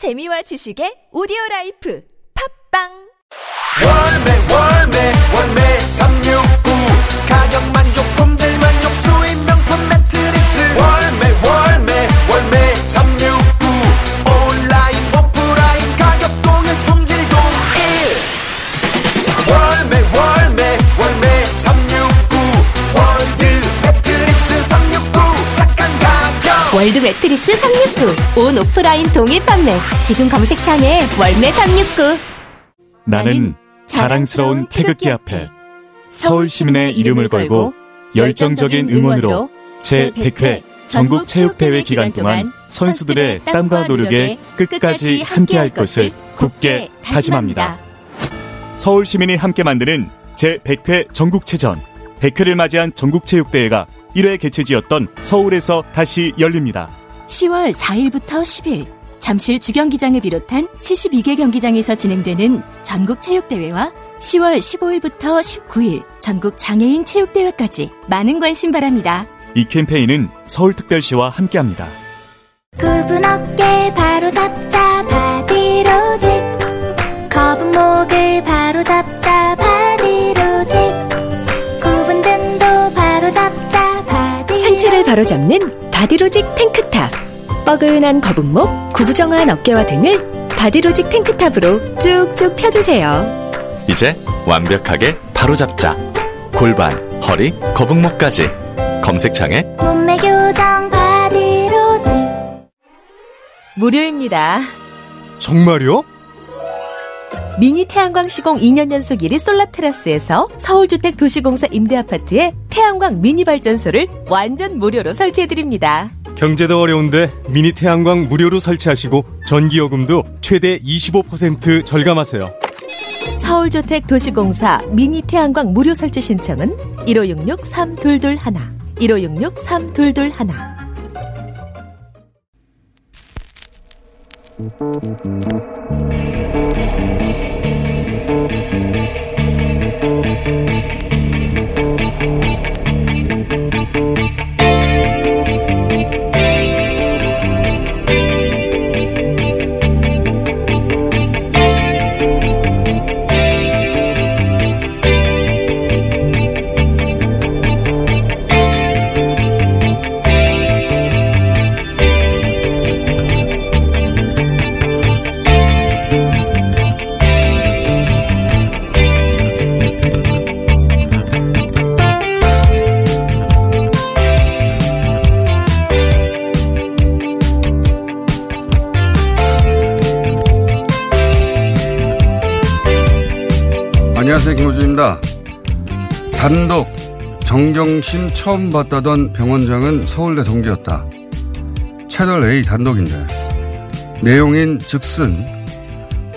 재미와 지식의 오디오 라이프. 팝빵! 월매 월매 월매 월드 매트리스 369. 온 오프라인 동일 판매. 지금 검색창에 월매 369. 나는 자랑스러운 태극기 앞에 서울 시민의 이름을 걸고 열정적인 응원으로 제100회 전국 체육대회 기간 동안 선수들의 땀과 노력에 끝까지 함께할 것을 굳게 다짐합니다. 서울 시민이 함께 만드는 제100회 전국체전 100회를 맞이한 전국체육대회가 1회 개최지였던 서울에서 다시 열립니다. 10월 4일부터 10일 잠실 주경기장을 비롯한 72개 경기장에서 진행되는 전국 체육대회와 10월 15일부터 19일 전국 장애인 체육대회까지 많은 관심 바랍니다. 이 캠페인은 서울특별시와 함께합니다. 굽은 어깨 바로 잡자 바디로직 거북목을 바로 잡자 바로잡는 바디로직 탱크탑. 뻐근한 거북목, 구부정한 어깨와 등을 바디로직 탱크탑으로 쭉쭉 펴주세요. 이제 완벽하게 바로잡자. 골반, 허리, 거북목까지. 검색창에 몸매 교정 바디로직 무료입니다. 정말요? 미니 태양광 시공 2년 연속 1위 솔라테라스에서 서울주택 도시공사 임대아파트에 태양광 미니 발전소를 완전 무료로 설치해드립니다. 경제도 어려운데 미니 태양광 무료로 설치하시고 전기요금도 최대 25% 절감하세요. 서울주택 도시공사 미니 태양광 무료 설치 신청은 1566-3221 1566-3221 thank you 단독 정경심 처음 봤다던 병원장은 서울대 동기였다. 채널 A 단독인데 내용인 즉슨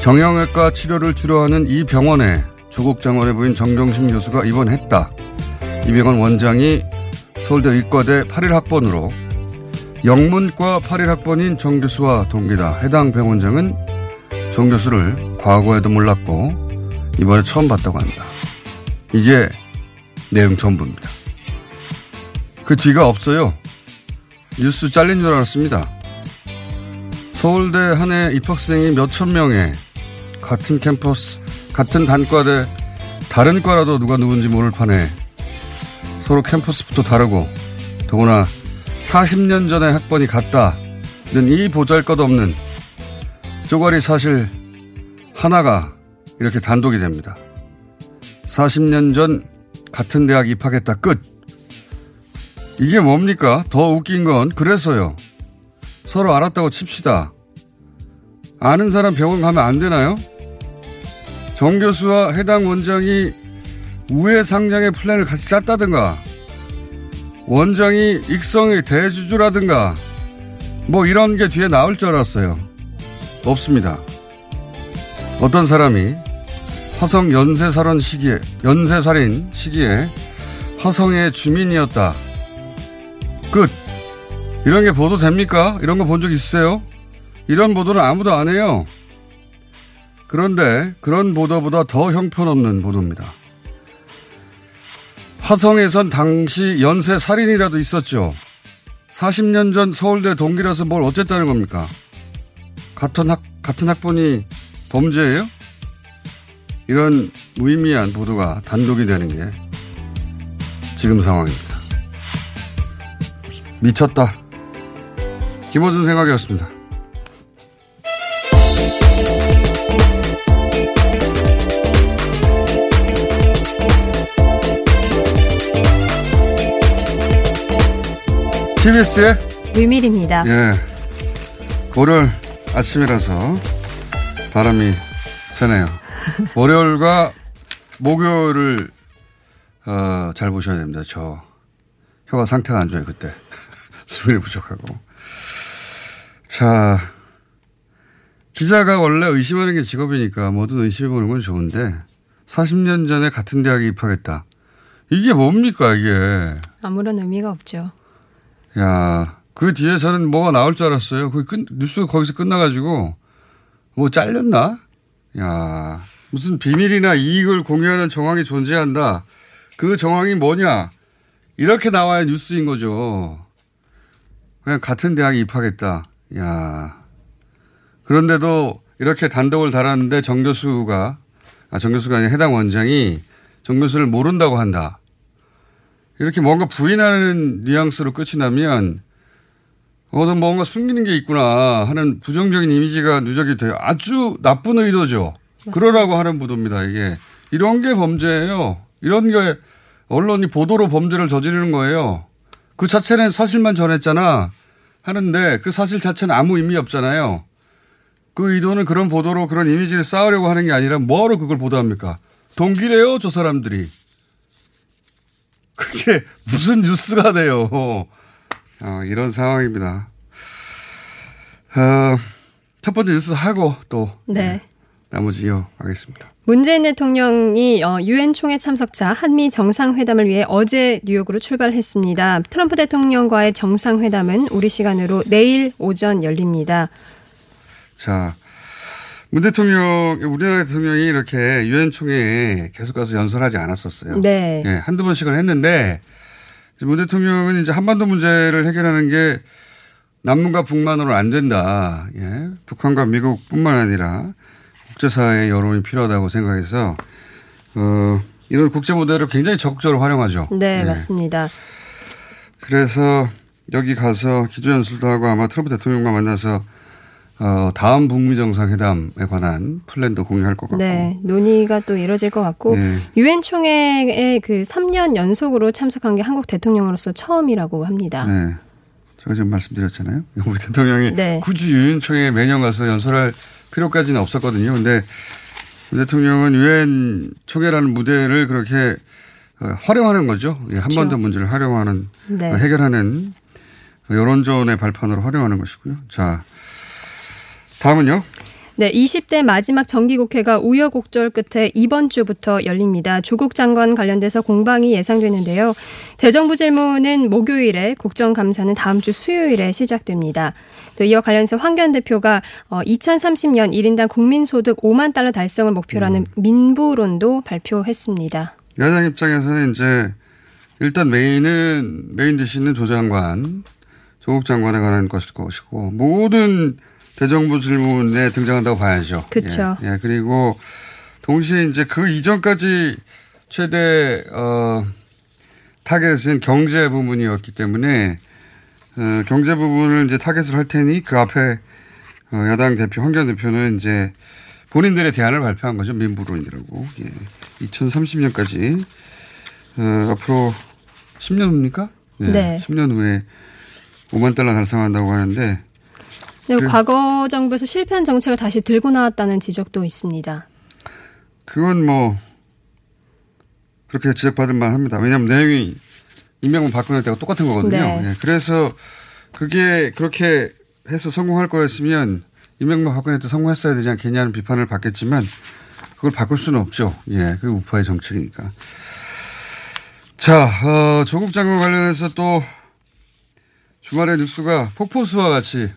정형외과 치료를 주로 하는 이 병원에 조국 장관의 부인 정경심 교수가 입원했다. 이 병원 원장이 서울대 의과대 81학번으로 영문과 81학번인 정 교수와 동기다. 해당 병원장은 정 교수를 과거에도 몰랐고 이번에 처음 봤다고 합니다. 이게 내용 전부입니다. 그 뒤가 없어요. 뉴스 잘린 줄 알았습니다. 서울대 한 해 입학생이 몇천 명에 같은 캠퍼스, 같은 단과대, 다른 과라도 누가 누군지 모를 판에 서로 캠퍼스부터 다르고 더구나 40년 전에 학번이 같다는 이 보잘 것 없는 쪼가리 사실 하나가 이렇게 단독이 됩니다. 40년 전 같은 대학 입학했다 끝. 이게 뭡니까? 더 웃긴 건 그래서요. 서로 알았다고 칩시다. 아는 사람 병원 가면 안 되나요? 정 교수와 해당 원장이 우회 상장의 플랜을 같이 짰다든가, 원장이 익성의 대주주라든가, 뭐 이런 게 뒤에 나올 줄 알았어요. 없습니다. 어떤 사람이 화성 연쇄살인 시기에, 연쇄살인 시기에 화성의 주민이었다. 끝. 이런 게 보도 됩니까? 이런 거 본 적 있으세요? 이런 보도는 아무도 안 해요. 그런데 그런 보도보다 더 형편없는 보도입니다. 화성에선 당시 연쇄 살인이라도 있었죠. 40년 전 서울대 동기라서 뭘 어쨌다는 겁니까? 같은 학, 같은 학번이 범죄예요? 이런 무의미한 보도가 단독이 되는 게 지금 상황입니다. 미쳤다. 김호준 생각이었습니다. TBS의 류밀입니다. 예. 월요일 아침이라서 바람이 세네요. 월요일과 목요일을 어, 잘 보셔야 됩니다. 저 혀가 상태가 안 좋아요 그때 수분이 부족하고. 자 기자가 원래 의심하는 게 직업이니까 뭐든 의심해보는 건 좋은데 40년 전에 같은 대학에 입학했다. 이게 뭡니까 이게. 아무런 의미가 없죠. 야, 그 뒤에서는 뭐가 나올 줄 알았어요. 그 끝, 뉴스가 거기서 끝나가지고 뭐 잘렸나? 야, 무슨 비밀이나 이익을 공유하는 정황이 존재한다. 그 정황이 뭐냐? 이렇게 나와야 뉴스인 거죠. 그냥 같은 대학에 입학했다. 야. 그런데도 이렇게 단독을 달았는데 정 교수가, 아, 정 교수가 아니라 해당 원장이 정 교수를 모른다고 한다. 이렇게 뭔가 부인하는 뉘앙스로 끝이 나면 어서 뭔가 숨기는 게 있구나 하는 부정적인 이미지가 누적이 돼요. 아주 나쁜 의도죠. 그러라고 하는 보도입니다. 이게 이런 게 범죄예요. 이런 게 언론이 보도로 범죄를 저지르는 거예요. 그 자체는 사실만 전했잖아 하는데 그 사실 자체는 아무 의미 없잖아요. 그 의도는 그런 보도로 그런 이미지를 쌓으려고 하는 게 아니라 뭐하러 그걸 보도합니까? 동기래요, 저 사람들이. 그게 무슨 뉴스가 돼요. 어, 이런 상황입니다. 어, 첫 번째 뉴스 하고 또 네. 나머지 이어가겠습니다. 문재인 대통령이 어, 유엔 총회 참석차 한미 정상회담을 위해 어제 뉴욕으로 출발했습니다. 트럼프 대통령과의 정상회담은 우리 시간으로 내일 오전 열립니다. 자, 문 대통령, 우리나라 대통령이 이렇게 유엔 총회에 계속 가서 연설하지 않았었어요. 네. 예, 한두 번씩은 했는데 문 대통령은 이제 한반도 문제를 해결하는 게 남문과 북만으로 안 된다. 예. 북한과 미국뿐만 아니라 국제사회의 여론이 필요하다고 생각해서 어, 이런 국제 모델을 굉장히 적극적으로 활용하죠. 네, 예. 맞습니다. 그래서 여기 가서 기조연설도 하고 아마 트럼프 대통령과 만나서 어, 다음 북미 정상회담에 관한 플랜도 공유할 것 같고. 네, 논의가 또 이뤄질 것 같고 네. 유엔 총회에 그 3년 연속으로 참석한 게 한국 대통령으로서 처음이라고 합니다. 네. 제가 지금 말씀드렸잖아요. 우리 대통령이 네. 굳이 유엔총회에 매년 가서 연설할 필요까지는 없었거든요. 근데 문 대통령은 유엔 총회라는 무대를 그렇게 어, 활용하는 거죠. 예, 한반도 문제를 활용하는 네. 어, 해결하는 여론전의 발판으로 활용하는 것이고요. 자, 다음은요. 네, 20대 마지막 정기국회가 우여곡절 끝에 이번 주부터 열립니다. 조국 장관 관련돼서 공방이 예상되는데요. 대정부 질문은 목요일에, 국정감사는 다음 주 수요일에 시작됩니다. 또 이와 관련해서 황교안 대표가 어, 2030년 1인당 국민소득 5만 달러 달성을 목표로 하는 민부론도 발표했습니다. 야당 입장에서는 이제 일단 main은 main dish는 조 장관, 조국 장관에 관한 것일 것이고 모든 대정부 질문에 등장한다고 봐야죠. 그쵸. 예, 예, 그리고 동시에 이제 그 이전까지 최대 어 타겟은 경제 부분이었기 때문에 어, 경제 부분을 이제 타겟으로 할 테니 그 앞에 어, 야당 대표 황교안 대표는 이제 본인들의 대안을 발표한 거죠 민부론이라고. 예. 2030년까지 어, 앞으로 10년 후입니까? 네. 10년 후에 5만 달러 달성한다고 하는데 그리고 그래. 과거 정부에서 실패한 정책을 다시 들고 나왔다는 지적도 있습니다. 그건 뭐 그렇게 지적받을 만합니다. 왜냐하면 내용이 임명문 박근혜 때가 똑같은 거거든요. 네. 예, 그래서 그게 그렇게 해서 성공할 거였으면 임명문 박근혜 때 성공했어야 되지 않겠냐는 비판을 받겠지만 그걸 바꿀 수는 없죠. 예, 그 우파의 정책이니까. 자, 어, 조국 장관 관련해서 또 주말에 뉴스가 폭포수와 같이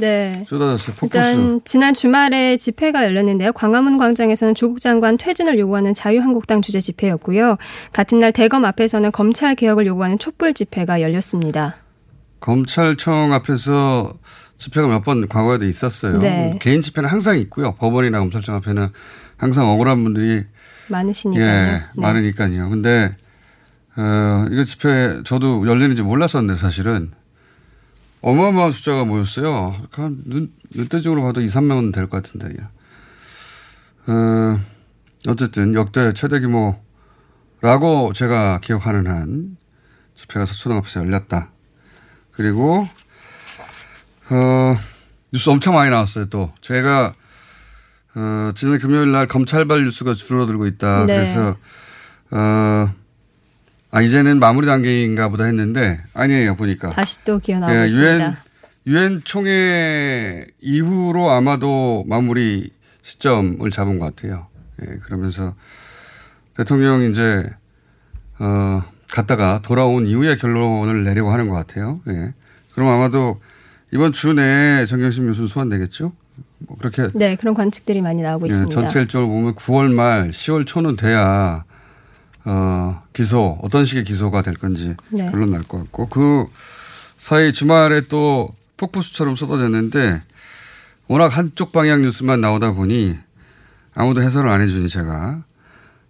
네. 쏟아졌어요. 폭포수. 일단 지난 주말에 집회가 열렸는데요. 광화문 광장에서는 조국 장관 퇴진을 요구하는 자유한국당 주재 집회였고요. 같은 날 대검 앞에서는 검찰 개혁을 요구하는 촛불 집회가 열렸습니다. 검찰청 앞에서 집회가 몇 번 과거에도 있었어요. 네. 개인 집회는 항상 있고요. 법원이나 검찰청 앞에는 항상 억울한 분들이 많으시니까요. 예, 네. 많으니까요. 근데 어, 이거 집회 저도 열리는지 몰랐었는데 사실은 어마어마한 숫자가 모였어요. 한 눈, 눈대중으로 봐도 2, 3명은 될 것 같은데. 어, 어쨌든 역대 최대 규모라고 제가 기억하는 한 집회가 서초동 앞에서 열렸다. 그리고 어, 뉴스 엄청 많이 나왔어요. 또 제가 어, 지난 금요일 날 검찰발 뉴스가 줄어들고 있다. 네. 그래서 어, 아 이제는 마무리 단계인가 보다 했는데 아니에요 보니까 다시 또 기어 나오고 예, 있습니다. 유엔 유엔 총회 이후로 아마도 마무리 시점을 잡은 것 같아요. 예, 그러면서 대통령이 이제 어 갔다가 돌아온 이후에 결론을 내려고 하는 것 같아요. 예. 그럼 아마도 이번 주 내에 정경심 교수 소환되겠죠? 뭐 그렇게 네, 그런 관측들이 많이 나오고 예, 있습니다. 전체 일정을 보면 9월 말, 10월 초는 돼야 어, 기소 어떤 식의 기소가 될 건지 네. 결론 날 것 같고 그 사이 주말에 또 폭포수처럼 쏟아졌는데 워낙 한쪽 방향 뉴스만 나오다 보니 아무도 해설을 안 해주니 제가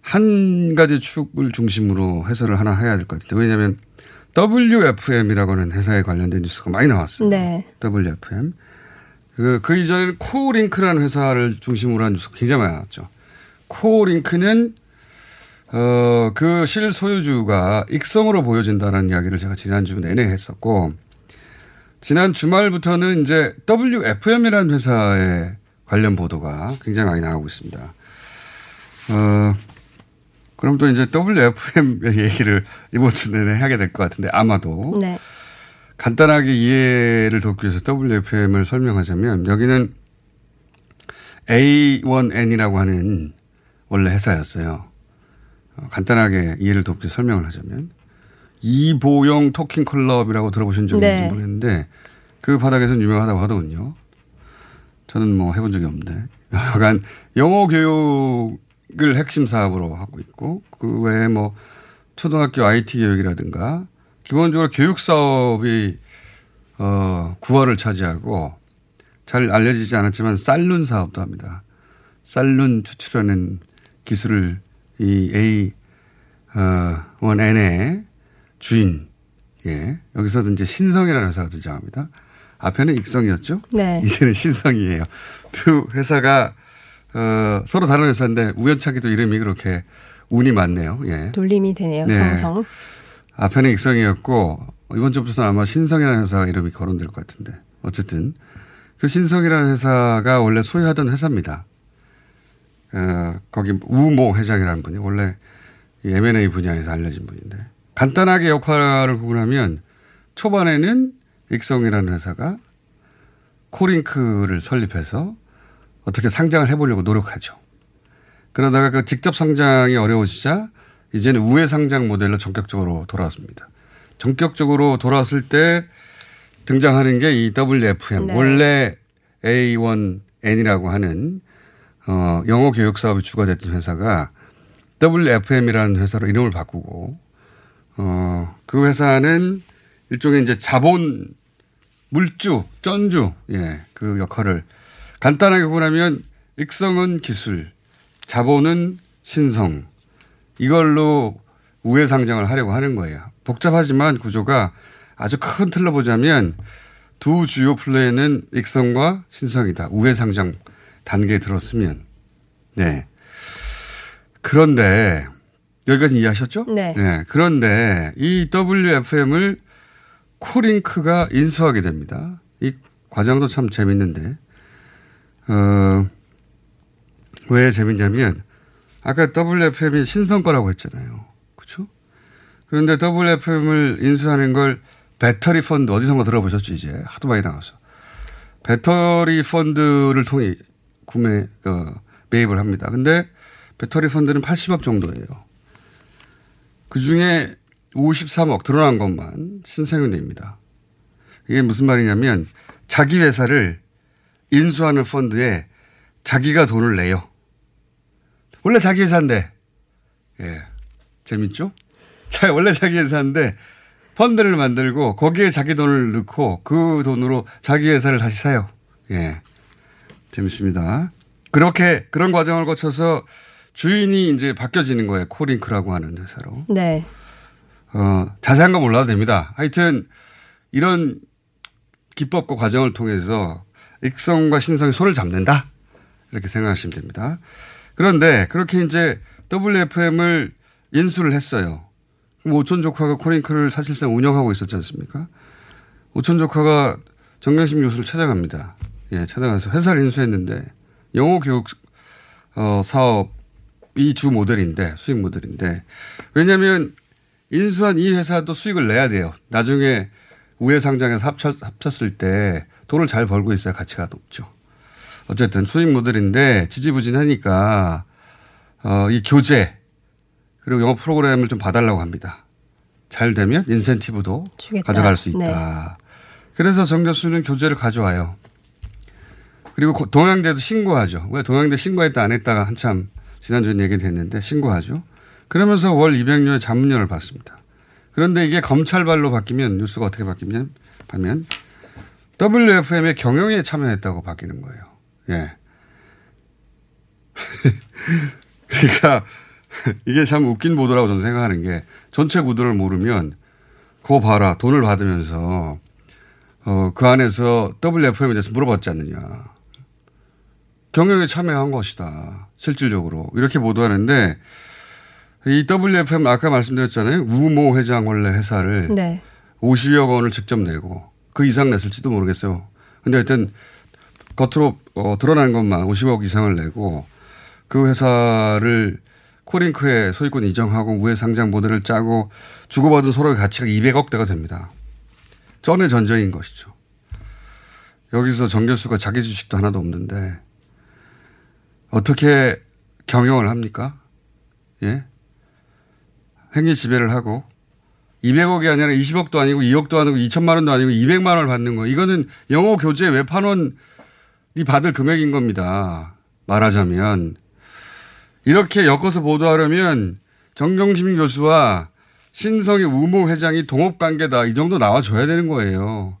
한 가지 축을 중심으로 해설을 하나 해야 될 것 같은데 왜냐하면 WFM이라고 하는 회사에 관련된 뉴스가 많이 나왔어요. 네. WFM. 그, 그 이전에는 코링크라는 회사를 중심으로 한 뉴스가 굉장히 많이 나왔죠. 코링크는, 어, 그 실소유주가 익성으로 보여진다는 이야기를 제가 지난주 내내 했었고, 지난 주말부터는 이제 WFM이라는 회사의 관련 보도가 굉장히 많이 나오고 있습니다. 어, 그럼 또 이제 WFM 얘기를 이번 주 내내 하게 될 것 같은데, 아마도. 네. 간단하게 이해를 돕기 위해서 WFM을 설명하자면 여기는 A1N이라고 하는 원래 회사였어요. 어, 간단하게 이해를 돕기 위해서 설명을 하자면 이보영 토킹 클럽이라고 들어보신 적이 있는지 네. 모르겠는데 그 바닥에서는 유명하다고 하더군요. 저는 뭐 해본 적이 없는데 약간 영어 교육을 핵심 사업으로 하고 있고 그 외에 뭐 초등학교 IT 교육이라든가 기본적으로 교육 사업이 어, 구화를 차지하고 잘 알려지지 않았지만 쌀룬 사업도 합니다. 쌀룬 추출하는 기술을 이 A 어, 원 N의 주인 예 여기서도 이제 신성이라는 회사가 등장합니다. 앞에는 익성이었죠. 네. 이제는 신성이에요. 두 회사가 어, 서로 다른 회사인데 우연찮게도 이름이 그렇게 운이 많네요. 예. 돌림이 되네요. 네. 성성. 앞에는 익성이었고 이번 주부터는 아마 신성이라는 회사가 이름이 거론될 것 같은데 어쨌든 그 신성이라는 회사가 원래 소유하던 회사입니다. 어, 거기 우모 회장이라는 분이 원래 이 M&A 분야에서 알려진 분인데 간단하게 역할을 구분하면 초반에는 익성이라는 회사가 코링크를 설립해서 어떻게 상장을 해보려고 노력하죠. 그러다가 그 직접 상장이 어려워지자 이제는 우회 상장 모델로 전격적으로 돌아왔습니다. 전격적으로 돌아왔을 때 등장하는 게 이 WFM. 네. 원래 A1N이라고 하는 어, 영어 교육 사업이 주가 됐던 회사가 WFM이라는 회사로 이름을 바꾸고 어, 그 회사는 일종의 이제 자본 물주, 쩐주, 예, 그 역할을 간단하게 구분하면 익성은 기술, 자본은 신성, 이걸로 우회 상장을 하려고 하는 거예요. 복잡하지만 구조가 아주 큰 틀로 보자면 두 주요 플레이는 익성과 신성이다. 우회 상장 단계에 들었으면. 네. 그런데 여기까지 이해하셨죠? 네. 그런데 이 WFM을 코링크가 인수하게 됩니다. 이 과정도 참 재밌는데, 어, 왜 재밌냐면, 아까 WFM이 신성 거라고 했잖아요. 그렇죠? 그런데 WFM을 인수하는 걸 배터리 펀드 어디선가 들어보셨죠 이제 하도 많이 나와서 배터리 펀드를 통해 구매 어, 매입을 합니다. 근데 배터리 펀드는 80억 정도예요. 그 중에 53억 드러난 것만 신생은입니다. 이게 무슨 말이냐면 자기 회사를 인수하는 펀드에 자기가 돈을 내요. 원래 자기 회사인데, 예. 재밌죠? 자, 원래 자기 회사인데, 펀드를 만들고 거기에 자기 돈을 넣고 그 돈으로 자기 회사를 다시 사요. 예. 재밌습니다. 그렇게 그런 과정을 거쳐서 주인이 이제 바뀌어지는 거예요. 코링크라고 하는 회사로. 네. 어, 자세한 건 몰라도 됩니다. 하여튼 이런 기법과 과정을 통해서 익성과 신성이 손을 잡는다. 이렇게 생각하시면 됩니다. 그런데 그렇게 이제 WFM을 인수를 했어요. 그럼 오촌 조카가 코링크를 사실상 운영하고 있었지 않습니까? 오촌 조카가 정경심 교수를 찾아갑니다. 예, 찾아가서 회사를 인수했는데 영어 교육 어, 사업이 주 모델인데 수익 모델인데 왜냐하면 인수한 이 회사도 수익을 내야 돼요. 나중에 우회 상장해서 합쳤, 합쳤을 때 돈을 잘 벌고 있어야 가치가 높죠. 어쨌든 수익 모델인데 지지부진하니까 어, 이 교재 그리고 영어 프로그램을 좀 봐달라고 합니다. 잘 되면 인센티브도 주겠다. 가져갈 수 있다. 그래서 정 교수는 교재를 가져와요. 그리고 고- 동양대도 신고하죠. 왜 동양대 신고했다 안 했다가 한참 지난주에 얘기 됐는데 신고하죠. 그러면서 월 200료의 자문료를 받습니다. 그런데 이게 검찰발로 바뀌면 뉴스가 어떻게 바뀌면 하면 WFM의 경영에 참여했다고 바뀌는 거예요. 예. 그러니까 이게 참 웃긴 보도라고 저는 생각하는 게 전체 구도를 모르면 그거 봐라 돈을 받으면서 어, 그 안에서 WFM에 대해서 물어봤지 않느냐. 경영에 참여한 것이다. 실질적으로. 이렇게 보도하는데 이 WFM 아까 말씀드렸잖아요. 우모 회장 원래 회사를 네. 50여 원을 직접 내고 그 이상 냈을지도 모르겠어요. 근데 하여튼 겉으로 어, 드러난 것만 50억 이상을 내고 그 회사를 코링크에 소유권 이정하고 우회 상장 모델을 짜고 주고받은 서로의 가치가 200억 대가 됩니다. 전의 전쟁인 것이죠. 여기서 정 교수가 자기 주식도 하나도 없는데 어떻게 경영을 합니까? 예? 행위 지배를 하고 200억이 아니라 20억도 아니고 2억도 아니고 2천만 원도 아니고 200만 원을 받는 거. 이거는 영어 교재 외판원이 받을 금액인 겁니다. 말하자면. 이렇게 엮어서 보도하려면 정경심 교수와 신성의 우모 회장이 동업 관계다. 이 정도 나와줘야 되는 거예요.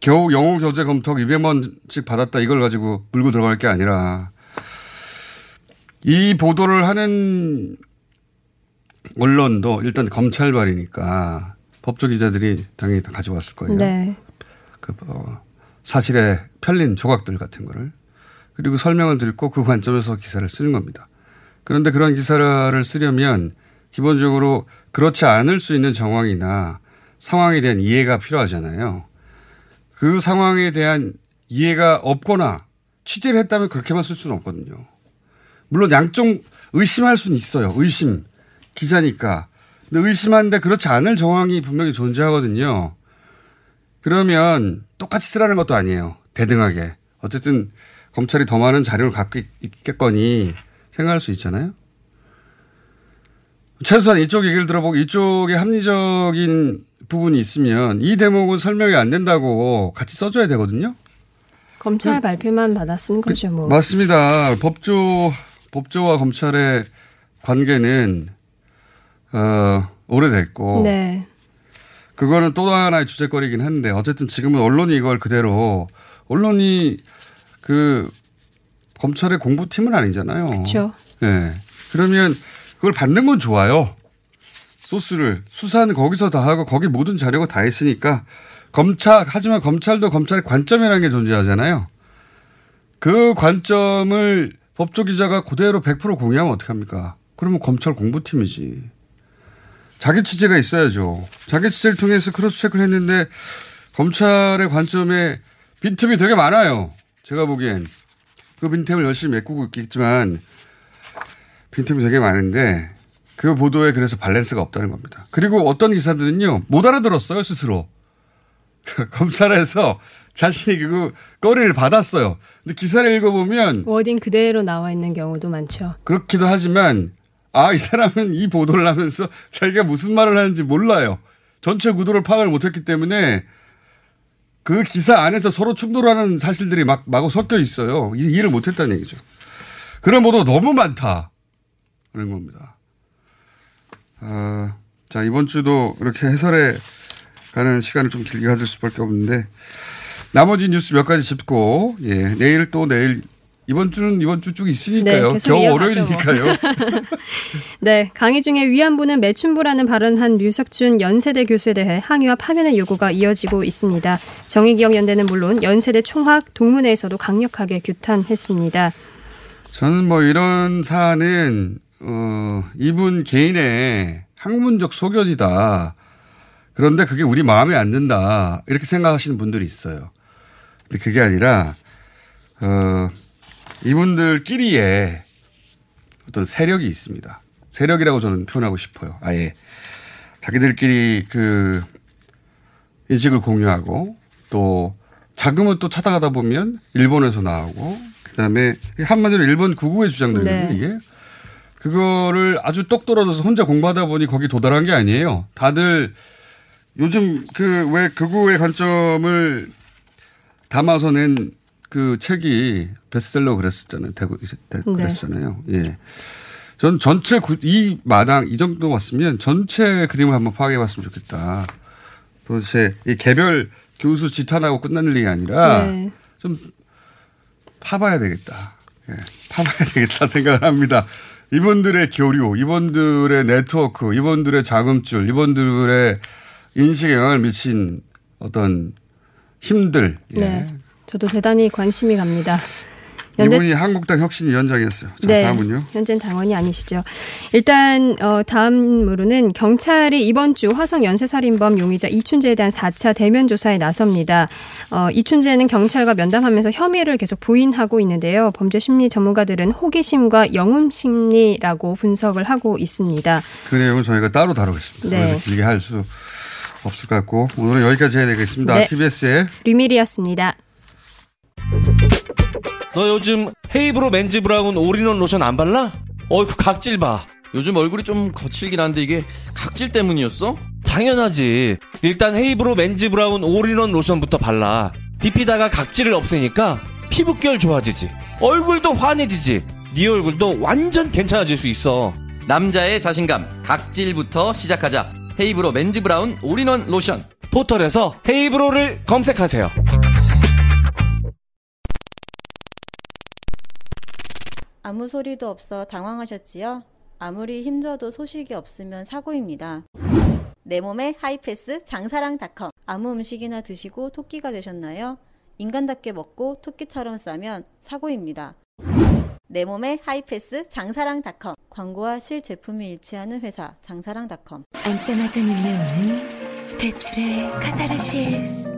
겨우 영어 교재 검토 200만 원씩 받았다. 이걸 가지고 물고 들어갈 게 아니라 이 보도를 하는 언론도 일단 검찰발이니까 법조 기자들이 당연히 다 가져왔을 거예요. 네. 그, 어, 사실에 편린 조각들 같은 거를. 그리고 설명을 듣고 그 관점에서 기사를 쓰는 겁니다. 그런데 그런 기사를 쓰려면 기본적으로 그렇지 않을 수 있는 정황이나 상황에 대한 이해가 필요하잖아요. 그 상황에 대한 이해가 없거나 취재를 했다면 그렇게만 쓸 수는 없거든요. 물론 양쪽 의심할 수는 있어요. 의심. 기자니까. 근데 의심하는데 그렇지 않을 정황이 분명히 존재하거든요. 그러면 똑같이 쓰라는 것도 아니에요. 대등하게. 어쨌든 검찰이 더 많은 자료를 갖고 있- 있겠거니 생각할 수 있잖아요. 최소한 이쪽 얘기를 들어보고 이쪽에 합리적인 부분이 있으면 이 대목은 설명이 안 된다고 같이 써줘야 되거든요. 검찰 발표만 받았으면 그죠 뭐. 맞습니다. 법조, 법조와 검찰의 관계는, 어, 오래됐고. 네. 그거는 또 하나의 주제거리긴 한데, 어쨌든 지금은 언론이 이걸 그대로, 언론이 그, 검찰의 공부팀은 아니잖아요. 그렇죠. 네. 그러면 그걸 받는 건 좋아요. 소스를. 수사는 거기서 다 하고 거기 모든 자료가 다 있으니까 검찰, 하지만 검찰도 검찰의 관점이라는 게 존재하잖아요. 그 관점을 법조 기자가 그대로 100% 공유하면 어떡합니까? 그러면 검찰 공부팀이지. 자기 취재가 있어야죠. 자기 취재를 통해서 크로스 체크를 했는데 검찰의 관점에 빈틈이 되게 많아요. 제가 보기엔. 그 빈틈을 열심히 메꾸고 있겠지만 빈틈이 되게 많은데 그 보도에 그래서 밸런스가 없다는 겁니다. 그리고 어떤 기사들은요 못 알아들었어요 스스로 검찰에서 자신이 그 거리를 받았어요. 근데 기사를 읽어보면 워딩 그대로 나와 있는 경우도 많죠. 그렇기도 하지만 아 이 사람은 이 보도를 하면서 자기가 무슨 말을 하는지 몰라요. 전체 구도를 파악을 못했기 때문에 그 기사 안에서 서로 충돌하는 사실들이 막 마구 섞여 있어요. 이- 이해를 못했다는 얘기죠. 그런 보도 너무 많다. 그런 겁니다. 아, 자, 이번 주도 이렇게 해설에 가는 시간을 좀 길게 가질 수밖에 없는데 나머지 뉴스 몇 가지 짚고 예, 내일 또 내일 이번 주는 이번 주 쭉 있으니까요. 네, 겨우 월요일이니까요. 네, 강의 중에 위안부는 매춘부라는 발언한 류석준 연세대 교수에 대해 항의와 파면의 요구가 이어지고 있습니다. 정의기억연대는 물론 연세대 총학 동문회에서도 강력하게 규탄했습니다. 저는 뭐 이런 사안은 어, 이분 개인의 학문적 소견이다. 그런데 그게 우리 마음에 안 든다. 이렇게 생각하시는 분들이 있어요. 근데 그게 아니라 어, 이분들끼리의 어떤 세력이 있습니다. 세력이라고 저는 표현하고 싶어요. 아예 자기들끼리 그 인식을 공유하고 또 자금은 또 찾아가다 보면 일본에서 나오고 그다음에 한마디로 일본 구구의 주장들이거든요. 네. 이게 그거를 아주 똑 떨어져서 혼자 공부하다 보니 거기 도달한 게 아니에요. 다들 요즘 그 왜 극우의 관점을 담아서 낸 그 책이 베스트셀러 그랬었잖아요. 대구 대- 그랬었잖아요. 예. 전 전체 구- 이 마당 이 정도 왔으면 전체 그림을 한번 파악해 봤으면 좋겠다. 도대체 이 개별 교수 지탄하고 끝나는 일이 아니라 네. 좀 파봐야 되겠다. 예, 파봐야 되겠다 생각을 합니다. 이분들의 교류, 이분들의 네트워크, 이분들의 자금줄, 이분들의 인식에 영향을 미친 어떤 힘들. 예. 네, 저도 대단히 관심이 갑니다. 연대- 이분이 한국당 혁신위원장이었어요. 자, 네, 다음은요. 현재는 당원이 아니시죠. 일단 어, 다음으로는 경찰이 이번 주 화성 연쇄살인범 용의자 이춘재에 대한 4차 대면 조사에 나섭니다. 어, 이춘재는 경찰과 면담하면서 혐의를 계속 부인하고 있는데요. 범죄 심리 전문가들은 호기심과 영웅 심리라고 분석을 하고 있습니다. 그 내용은 저희가 따로 다루겠습니다. 네. 그래서 길게 할 수 없을 것 같고 오늘은 여기까지 해야 되겠습니다. 네. TBS의 류밀이었습니다. 너 요즘 헤이브로 맨즈 브라운 올인원 로션 안 발라? 어이구 각질 봐. 요즘 얼굴이 좀 거칠긴 한데 이게 각질 때문이었어? 당연하지. 일단 헤이브로 맨즈 브라운 올인원 로션부터 발라. 비피다가 각질을 없애니까 피부결 좋아지지. 얼굴도 환해지지. 네 얼굴도 완전 괜찮아질 수 있어. 남자의 자신감 각질부터 시작하자. 헤이브로 맨즈 브라운 올인원 로션. 포털에서 헤이브로를 검색하세요. 아무 소리도 없어 당황하셨지요? 아무리 힘줘도 소식이 없으면 사고입니다. 내 몸의 하이패스 장사랑닷컴 아무 음식이나 드시고 토끼가 되셨나요? 인간답게 먹고 토끼처럼 싸면 사고입니다. 내 몸의 하이패스 장사랑닷컴 광고와 실제품이 일치하는 회사 장사랑닷컴 앉자마자 밀려오는 배출의 카타르시스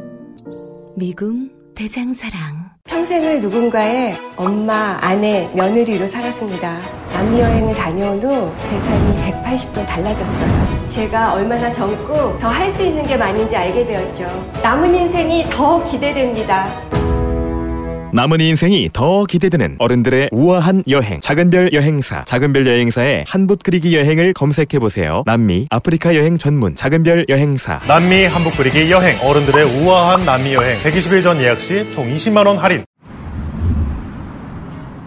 미궁 대장사랑 평생을 누군가의 엄마, 아내, 며느리로 살았습니다. 남미 여행을 다녀온 후제 삶이 180도 달라졌어요. 제가 얼마나 젊고 더 할 수 있는 게 많은지 알게 되었죠. 남은 인생이 더 기대됩니다. 남은 인생이 더 기대되는 어른들의 우아한 여행. 작은별 여행사. 작은별 여행사의 한붓 그리기 여행을 검색해보세요. 남미 아프리카 여행 전문 작은별 여행사. 남미 한복 그리기 여행. 어른들의 우아한 남미 여행. 120일 전 예약 시 총 20만 원 할인.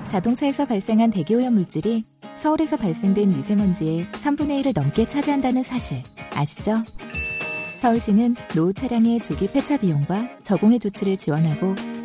자동차에서 발생한 대기오염 물질이 서울에서 발생된 미세먼지의 3분의 1을 넘게 차지한다는 사실. 아시죠? 서울시는 노후 차량의 조기 폐차 비용과 저공해 조치를 지원하고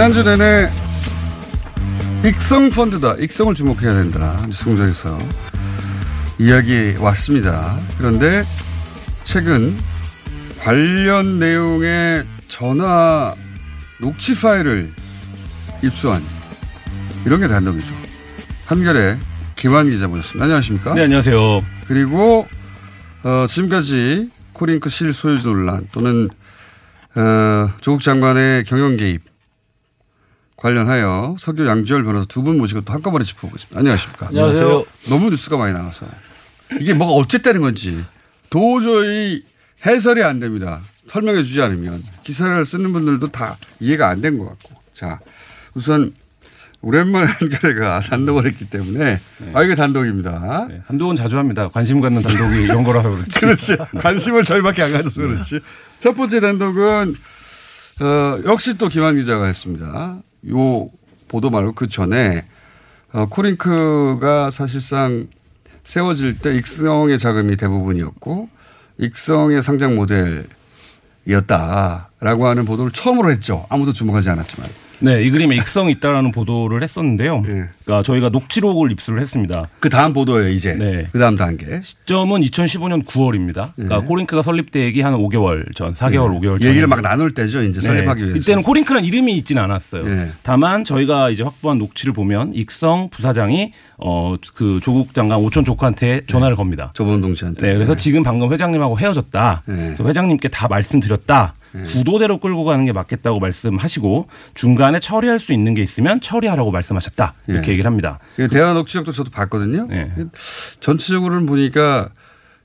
지난주 내내 익성 펀드다. 익성을 주목해야 된다. 뉴스 공장에서 이야기 왔습니다. 그런데 최근 관련 내용의 전화 녹취 파일을 입수한 이런 게 단독이죠. 한결에 김한 기자 모셨습니다. 안녕하십니까? 네, 안녕하세요. 그리고 어, 지금까지 코링크 실 소유주 논란 또는 어, 조국 장관의 경영 개입 관련하여 석유 양지열 변호사 두 분 모시고 또 한꺼번에 짚어보겠습니다. 안녕하십니까. 안녕하세요. 너무 뉴스가 많이 나와서 이게 뭐가 어쨌다는 건지 도저히 해설이 안 됩니다. 설명해 주지 않으면 기사를 쓰는 분들도 다 이해가 안 된 것 같고. 자, 우선 오랜만에 한겨레가 단독을 했기 때문에 아 이게 단독입니다. 단독은 자주 합니다. 관심 갖는 단독이 이런 거라서 그렇지. 그렇지. 관심을 저희밖에 안 가져서 그렇지. 첫 번째 단독은 어, 역시 또 김한 기자가 했습니다. 요 보도 말고 그 전에 어, 코링크가 사실상 세워질 때 익성의 자금이 대부분이었고 익성의 상장 모델이었다라고 하는 보도를 처음으로 했죠. 아무도 주목하지 않았지만. 네, 이 그림에 익성이 있다라는 보도를 했었는데요. 그러니까 저희가 녹취록을 입수를 했습니다. 그 다음 보도예요, 이제. 네. 그 다음 단계. 시점은 2015년 9월입니다. 그러니까 네. 코링크가 설립되기 한 5개월 전, 4개월, 네. 5개월 전. 얘기를 막 나눌 때죠, 이제 설립하기 위해서. 이때는 코링크라는 이름이 있지는 않았어요. 네. 다만 저희가 이제 확보한 녹취를 보면 익성 부사장이 어 그 조국 장관 오촌 조카한테 전화를 겁니다. 조범동 씨한테. 네, 그래서 지금 방금 회장님하고 헤어졌다. 그래서 회장님께 다 말씀드렸다. 구도대로 끌고 가는 게 맞겠다고 말씀하시고 중간에 처리할 수 있는 게 있으면 처리하라고 말씀하셨다. 이렇게 예. 얘기를 합니다. 그 대화 녹취록도 저도 봤거든요. 네. 전체적으로는 보니까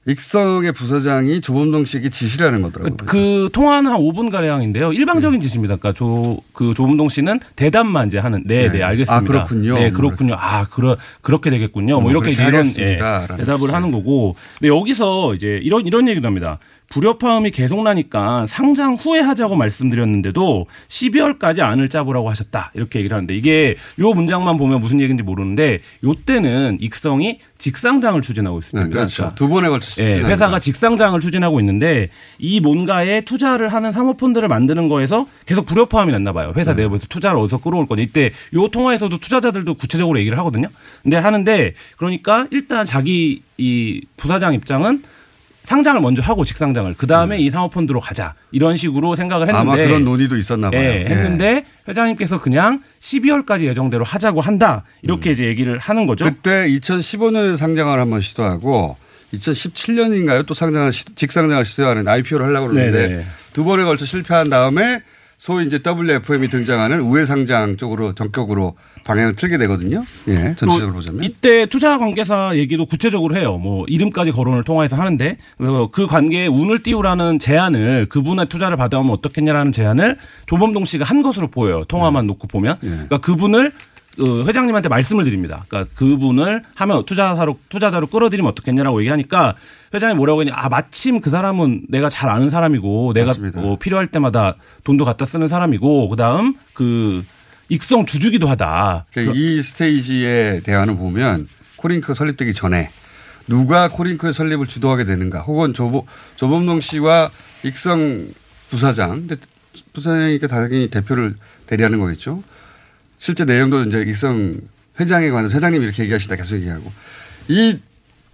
익성의 부사장이 조범동 씨에게 지시를 하는 거더라고요. 그 통화는 한 5분 가량인데요. 일방적인 지시입니다. 그러니까 조, 그 조문동 씨는 대답만 이제 하는 네, 네, 네. 알겠습니다. 아, 그렇군요. 네, 그렇군요. 아, 그러, 그렇게 되겠군요. 뭐 어, 이렇게 이런. 예, 대답을 하는 거고. 근데 여기서 이제 이런 이런 얘기도 합니다. 불협화음이 계속 나니까 상장 후에 하자고 말씀드렸는데도 12월까지 안을 짜보라고 하셨다. 이렇게 얘기를 하는데 이게 요 문장만 보면 무슨 얘기인지 모르는데 요 때는 익성이 직상장을 추진하고 있습니다. 네, 그렇죠. 두 번에 걸쳐서 예, 추진하는 회사가. 직상장을 추진하고 있는데 이 뭔가에 투자를 하는 사모펀드를 만드는 거에서 계속 불협화음이 났나 봐요. 회사 네. 내부에서 투자를 어디서 끌어올 거냐. 이때 요 통화에서도 투자자들도 구체적으로 얘기를 하거든요. 근데 하는데 그러니까 일단 자기 이 부사장 입장은 상장을 먼저 하고 직상장을 그 다음에 이 사모펀드로 가자 이런 식으로 생각을 했는데 음. 아마 그런 논의도 있었나 봐요. 예, 했는데 회장님께서 그냥 12월까지 예정대로 하자고 한다 이렇게 이제 얘기를 하는 거죠. 음. 그때 2015년에 상장을 한번 시도하고 2017년인가요? 또 상장을 시- 직상장을 시도하는 IPO를 하려고 그러는데 네네. 두 번에 걸쳐 실패한 다음에 소위 이제 WFM이 등장하는 우회 상장 쪽으로 전격으로 방향을 틀게 되거든요. 예, 전체적으로 또 보자면. 이때 투자 관계사 얘기도 구체적으로 해요. 뭐 이름까지 거론을 통화해서 하는데 그래서 그 관계에 운을 띄우라는 제안을 그분의 투자를 받아오면 어떻겠냐라는 제안을 조범동 씨가 한 것으로 보여요. 통화만 놓고 보면. 그러니까 그분을 어, 회장님한테 말씀을 드립니다. 그러니까 그분을 하면 투자사로 투자자로 끌어들이면 어떻겠냐라고 얘기하니까 회장이 뭐라고 했냐? 아 마침 그 사람은 내가 잘 아는 사람이고 내가 어, 필요할 때마다 돈도 갖다 쓰는 사람이고 그다음 그 익성 주주기도 하다. 그러니까 이 스테이지의 대화는 보면 코링크 설립되기 전에 누가 코링크의 설립을 주도하게 되는가 혹은 조보, 조범동 씨와 익성 부사장, 부사장이니까 당연히 대표를 대리하는 거겠죠. 실제 내용도 이제 익성 회장에 관해서 회장님이 이렇게 얘기하시다 계속 얘기하고 이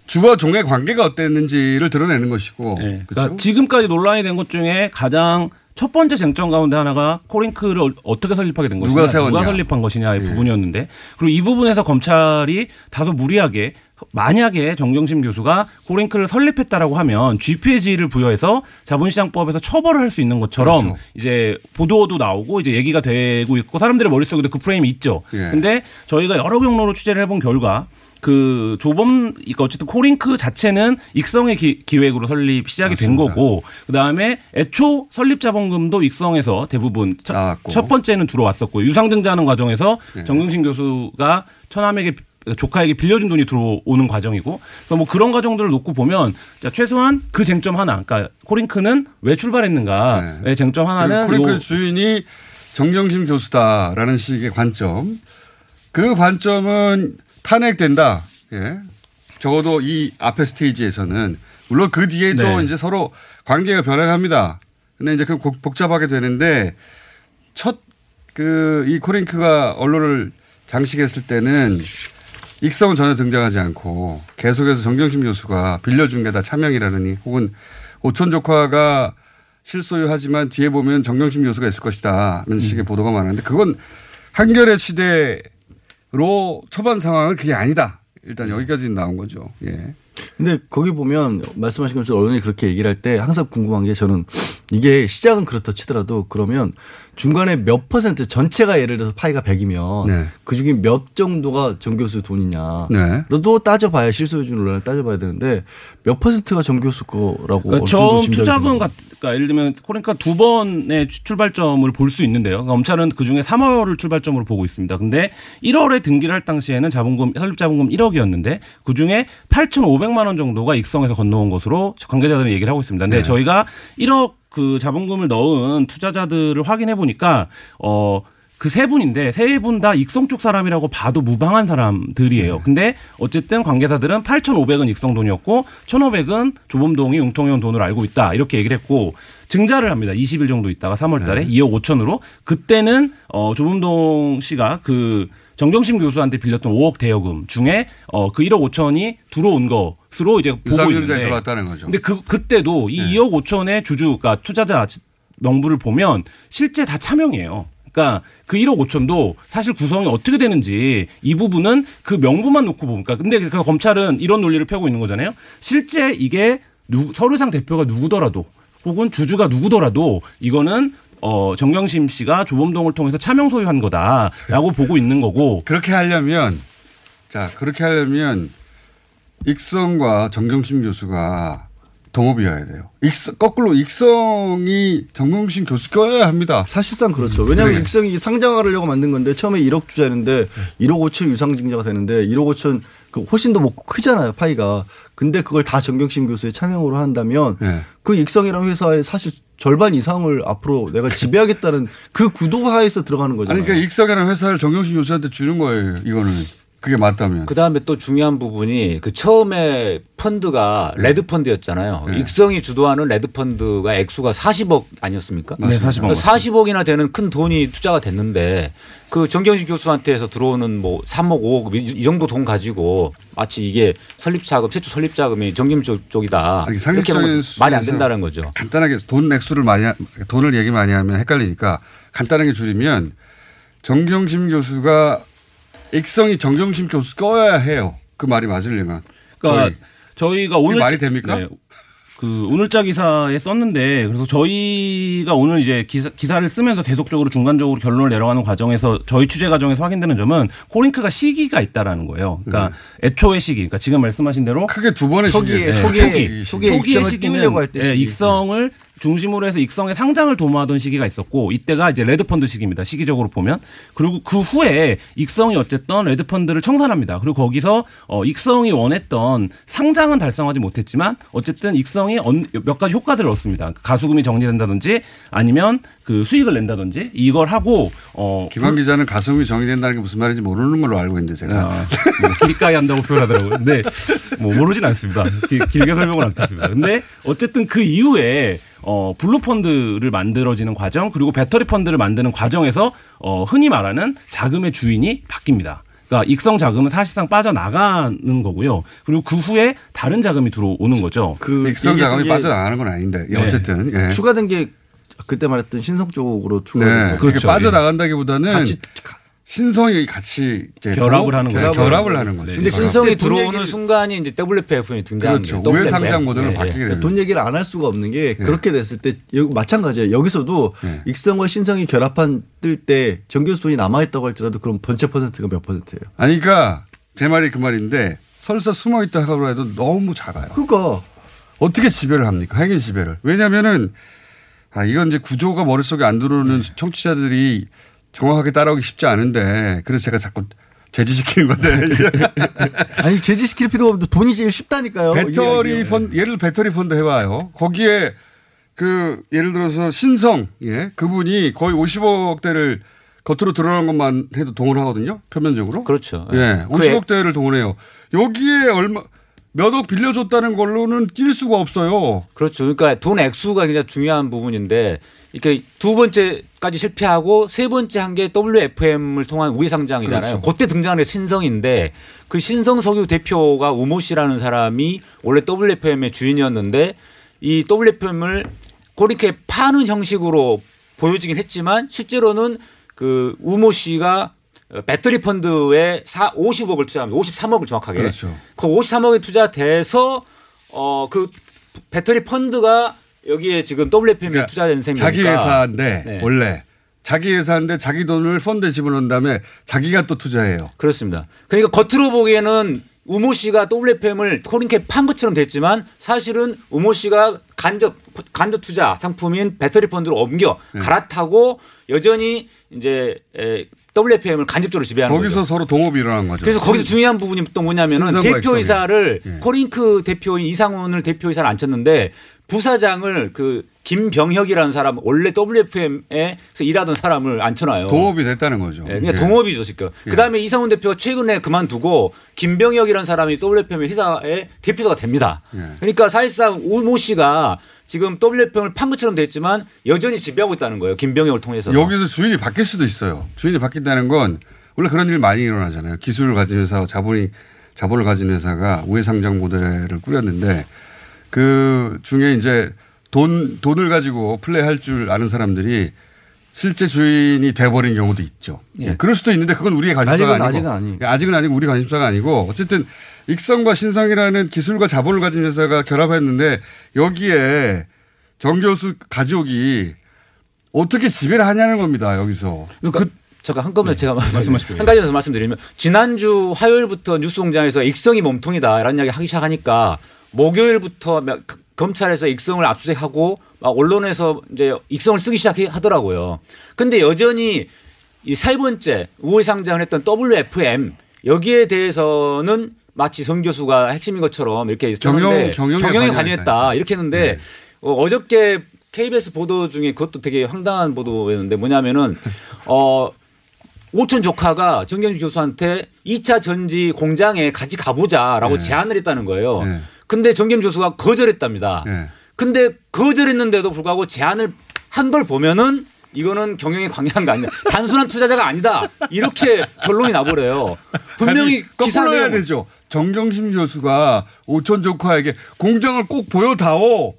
주와 종의 관계가 어땠는지를 드러내는 것이고 그렇죠? 그러니까 지금까지 논란이 된 것 중에 가장 첫 번째 쟁점 가운데 하나가 코링크를 어떻게 설립하게 된 것이냐, 누가. 예. 설립한 것이냐의 부분이었는데 그리고 이 부분에서 검찰이 다소 무리하게 만약에 정경심 교수가 코링크를 설립했다라고 하면 GP의 부여해서 자본시장법에서 처벌을 할 수 있는 것처럼 그렇죠. 이제 보도도 나오고 이제 얘기가 되고 있고 사람들의 머릿속에도 그 프레임이 있죠. 예. 근데 저희가 여러 경로로 취재를 해본 결과 그 조범 이거 어쨌든 코링크 자체는 익성의 기, 기획으로 설립 시작이 된 거고 그다음에 애초 설립 자본금도 익성에서 대부분 첫, 첫 번째는 들어왔었고 유상 증자하는 과정에서 네. 정경심 교수가 처남에게 조카에게 빌려준 돈이 들어오는 과정이고 그래서 뭐 그런 과정들을 놓고 보면 자, 최소한 그 쟁점 하나 그러니까 코링크는 왜 출발했는가 의 쟁점 하나는 코링크 요- 주인이 정경심 교수다라는 식의 관점. 그 관점은 탄핵된다. 예. 적어도 이 앞에 스테이지에서는 물론 그 뒤에 또 네. 이제 서로 관계가 변해갑니다. 근데 이제 그 복- 복잡하게 되는데 첫 그 이 코링크가 언론을 장식했을 때는 익성은 전혀 등장하지 않고 계속해서 정경심 교수가 빌려준 게 다 차명이라느니 혹은 오촌 조카가 실소유하지만 뒤에 보면 정경심 교수가 있을 것이다. 음. 이런 식의 보도가 많았는데 그건 한겨레 시대로 초반 상황은 그게 아니다. 일단 음. 여기까지 나온 거죠. 예. 근데 거기 보면 말씀하신 것처럼 언론이 그렇게 얘기를 할 때 항상 궁금한 게 저는 이게 시작은 그렇다 치더라도 그러면 중간에 몇 퍼센트 전체가 예를 들어서 파이가 100이면 네. 그 중에 몇 정도가 정 교수 돈이냐. 네. 또 따져봐야 실소유주 논란을 따져봐야 되는데 몇 퍼센트가 정 교수 거라고 그러니까 짐작이 투자금? 같, 그러니까 예를 들면 그러니까 두 번의 출발점을 볼 수 있는데요. 그러니까 검찰은 그 중에 3월을 출발점으로 보고 있습니다. 근데 1월에 등기를 할 당시에는 자본금 설립 자본금 1억이었는데 그 중에 8,500만 원 정도가 익성에서 건너온 것으로 관계자들은 얘기를 하고 있습니다. 근데 네. 저희가 1억 그 자본금을 넣은 투자자들을 확인해 보니까 어. 그세 분인데 세 분 다 익성 쪽 사람이라고 봐도 무방한 사람들이에요. 근데 어쨌든 관계사들은 8,500은 익성 돈이었고 1,500은 조범동이 융통해온 돈으로 알고 있다. 이렇게 얘기를 했고 증자를 합니다. 20일 정도 있다가 3월 달에 2억 5천으로 그때는 어 조범동 씨가 그 정경심 교수한테 빌렸던 5억 대여금 중에 어 그 1억 5천이 들어온 것으로 이제 보고 있는데 들어갔다는 거죠. 근데 그 그때도 이 2억 5천의 주주 그러니까 투자자 명부를 보면 실제 다 차명이에요. 그러니까 그 1억 5천도 사실 구성이 어떻게 되는지 이 부분은 그 명부만 놓고 보니까 근데 그 검찰은 이런 논리를 펴고 있는 거잖아요. 실제 이게 누, 서류상 대표가 누구더라도 혹은 주주가 누구더라도 이거는 어 정경심 씨가 조범동을 통해서 차명 소유한 거다라고 보고 있는 거고 그렇게 하려면 자 그렇게 하려면 익성과 정경심 교수가 동업이어야 돼요. 익성, 거꾸로 익성이 정경심 교수 껴야 합니다. 사실상 그렇죠. 왜냐하면 네. 익성이 상장하려고 만든 건데 처음에 1억 투자했는데 1억 5천 유상증자가 되는데 1억 5천 그 훨씬 더 뭐 크잖아요 파이가. 근데 그걸 다 정경심 교수의 차명으로 한다면 네. 그 익성이라는 회사의 사실 절반 이상을 앞으로 내가 지배하겠다는 그 구도 하에서 들어가는 거잖아요. 아니 그러니까 익성이라는 회사를 정경심 교수한테 주는 거예요. 이거는 그게 맞다면. 그 다음에 또 중요한 부분이 그 처음에 펀드가 레드 펀드였잖아요. 네. 익성이 주도하는 레드 펀드가 액수가 40억 아니었습니까? 네, 40억. 40억이나 되는 큰 돈이 투자가 됐는데 그 정경심 교수한테서 들어오는 뭐 3억, 5억 이- 이 정도 돈 가지고 마치 이게 설립 자금, 최초 설립 자금이 정경 쪽- 쪽이다. 아니, 이렇게 말이 안 된다는 거죠. 간단하게 돈 액수를 많이 하- 돈을 얘기 많이 하면 헷갈리니까 간단하게 줄이면 정경심 교수가 익성이 정경심 교수 꺼야 해요. 그 말이 맞으려면. 그러니까 거의. 저희가 오늘 말이 됩니까? 그 오늘자 기사에 썼는데 그래서 저희가 오늘 이제 기사, 기사를 쓰면서 계속적으로 중간적으로 결론을 내려가는 과정에서 저희 취재 과정에서 확인되는 점은 코링크가 시기가 있다라는 거예요. 그러니까 애초의 시기, 그러니까 지금 말씀하신 대로 크게 두 번의 초기에 시기예요. 초기에 초기, 초기에 초기의 익성을 시기는 띄우려고 할때 예, 시기. 익성을 중심으로 해서 익성의 상장을 도모하던 시기가 있었고 이때가 이제 레드펀드 시기입니다. 시기적으로 보면 그리고 그 후에 익성이 어쨌든 레드펀드를 청산합니다. 그리고 거기서 어 익성이 원했던 상장은 달성하지 못했지만 어쨌든 익성이 언- 몇 가지 효과들을 얻습니다. 가수금이 정리된다든지 아니면 그 수익을 낸다든지 이걸 하고 어 김완 기자는 가수금이 정리된다는 게 무슨 말인지 모르는 걸로 알고 있는데 제가. 아, 뭐 길가에 한다고 표현하더라고요. 근데 뭐 모르진 않습니다. 길- 길게 설명을 않겠습니다. 근데 어쨌든 그 이후에 어 블루 펀드를 만들어지는 과정 그리고 배터리 펀드를 만드는 과정에서 어 흔히 말하는 자금의 주인이 바뀝니다. 그러니까 익성 자금은 사실상 빠져나가는 거고요. 그리고 그 후에 다른 자금이 들어오는 거죠. 그 익성 자금이 빠져나가는 건 아닌데 예, 네. 어쨌든 예. 추가된 게 그때 말했던 신성 쪽으로 추가된 네. 거. 그게 그렇죠. 빠져나간다기보다는 같이 신성이 같이 이제 결합을 도- 하는 네, 거예요. 결합을 하는 거죠. 근데. 신성이 들어오는 순간이 이제 WPFM이 등장하는 그렇죠. 거예요. 우회. 상장 모델로 예, 예. 바뀌게 되는 돈 얘기를 안 할 수가 없는 게 그렇게 됐을 때 여기 마찬가지예요. 여기서도 네. 익성과 신성이 결합한 뜰 때 정교수 돈이 남아있다고 할지라도 그럼 번체 퍼센트가 몇 퍼센트예요? 아니 그러니까 제 말이 그 말인데 설사 숨어 있다 하고 해도 너무 작아요. 그러니까 어떻게 지배를 합니까? 핵인 지배를. 왜냐면은 아 이건 이제 구조가 머릿속에 안 들어오는 네. 청취자들이 정확하게 따라오기 쉽지 않은데 그래서 제가 자꾸 제지시키는 건데 아니 제지시킬 필요가 없는데 돈이 제일 쉽다니까요. 배터리. 펀드 예를 배터리 펀드 해봐요. 거기에 그 예를 들어서 신성 예 그분이 거의 50억대를 겉으로 드러난 것만 해도 동원하거든요. 표면적으로. 그렇죠. 예, 그 애- 50억대를 동원해요. 여기에 얼마 몇 억 빌려줬다는 걸로는 낄 수가 없어요. 그렇죠. 그러니까 돈 액수가 굉장히 중요한 부분인데 이렇게 두 번째까지 실패하고 세 번째 한 게 WFM을 통한 우회 상장이잖아요. 그렇죠. 그때 등장한 게 신성인데 그 신성 석유 대표가 우모 씨라는 사람이 원래 WFM의 주인이었는데 이 WFM을 그렇게 파는 형식으로 보여지긴 했지만 실제로는 그 우모 씨가 배터리 펀드에 4, 50억을 투자합니다. 53억을 정확하게. 그렇죠. 그 53억에 투자돼서 어 그 배터리 펀드가 여기에 지금 WFM에 투자된 셈이니까 그러니까 자기 회사인데 네. 원래 자기 회사인데 자기 돈을 펀드에 집어넣은 다음에 자기가 또 투자해요. 그렇습니다. 그러니까 겉으로 보기에는 우모 씨가 WFM을 코린캡 판 것처럼 됐지만 사실은 우모 씨가 간접 간접 투자 상품인 배터리 펀드로 옮겨 네. 갈아타고 여전히 이제 에, WFM을 간접적으로 지배하는 거기서 거죠. 서로 동업이 일어난 거죠. 그래서 거기서 중요한 부분이 또 뭐냐면은 대표이사를. 예. 코링크 대표인 이상훈을 대표이사를 앉혔는데 부사장을 그 김병혁이라는 사람 원래 WFM에서 일하던 사람을 앉혀놔요. 동업이 됐다는 거죠. 예, 그냥 예. 동업이죠 지금. 예. 그다음에 이상훈 대표가 최근에 그만두고 김병혁이라는 사람이 WFM 회사의 대표가 됩니다. 예. 그러니까 사실상 우모 씨가 지금 WFM을 판 것처럼 됐지만 여전히 지배하고 있다는 거예요. 김병혁을 통해서. 여기서 주인이 바뀔 수도 있어요. 주인이 바뀐다는 건 원래 그런 일 많이 일어나잖아요. 기술을 가진 회사, 자본이 자본을 가진 회사가 우회 상장 모델을 꾸렸는데 그 중에 이제 돈 돈을 가지고 플레이할 줄 아는 사람들이 실제 주인이 돼버린 경우도 있죠. 예. 그럴 수도 있는데 그건 우리의 관심사가 아직은- 아니고 아직은 아니. 아직은 아니고 우리 관심사가 아니고 어쨌든 익성과 신성이라는 기술과 자본을 가진 회사가 결합했는데 여기에 정 교수 가족이 어떻게 지배를 하냐는 겁니다. 여기서. 그러니까 잠깐 한꺼번에 제가 네. 말씀하십시오. 한 가지 더 말씀드리면 지난주 화요일부터 뉴스공장에서 익성이 몸통이다라는 이야기 하기 시작하니까 목요일부터 막 그- 검찰에서 익성을 압수수색하고 막 언론에서 이제 익성을 쓰기 시작하더라고요. 근데 여전히 이 세 번째 우회 상장을 했던 WFM 여기에 대해서는 마치 성 교수가 핵심인 것처럼 이렇게 경영- 경영에 경영에 관여했다. 이렇게 했는데 어, 어저께 KBS 보도 중에 그것도 되게 황당한 보도였는데 뭐냐면은 어 오촌 조카가 정경주 교수한테 2차 전지 공장에 같이 가보자라고 네. 제안을 했다는 거예요. 네. 근데 정경주 교수가 거절했답니다. 네. 근데 거절했는데도 불구하고 제안을 한 걸 보면은 이거는 경영에 관여한 거 아니냐. 단순한 투자자가 아니다. 이렇게 결론이 나버려요. 분명히 거꾸로 해야 되죠. 정경심 교수가 오천 조카에게 공장을 꼭 보여다오.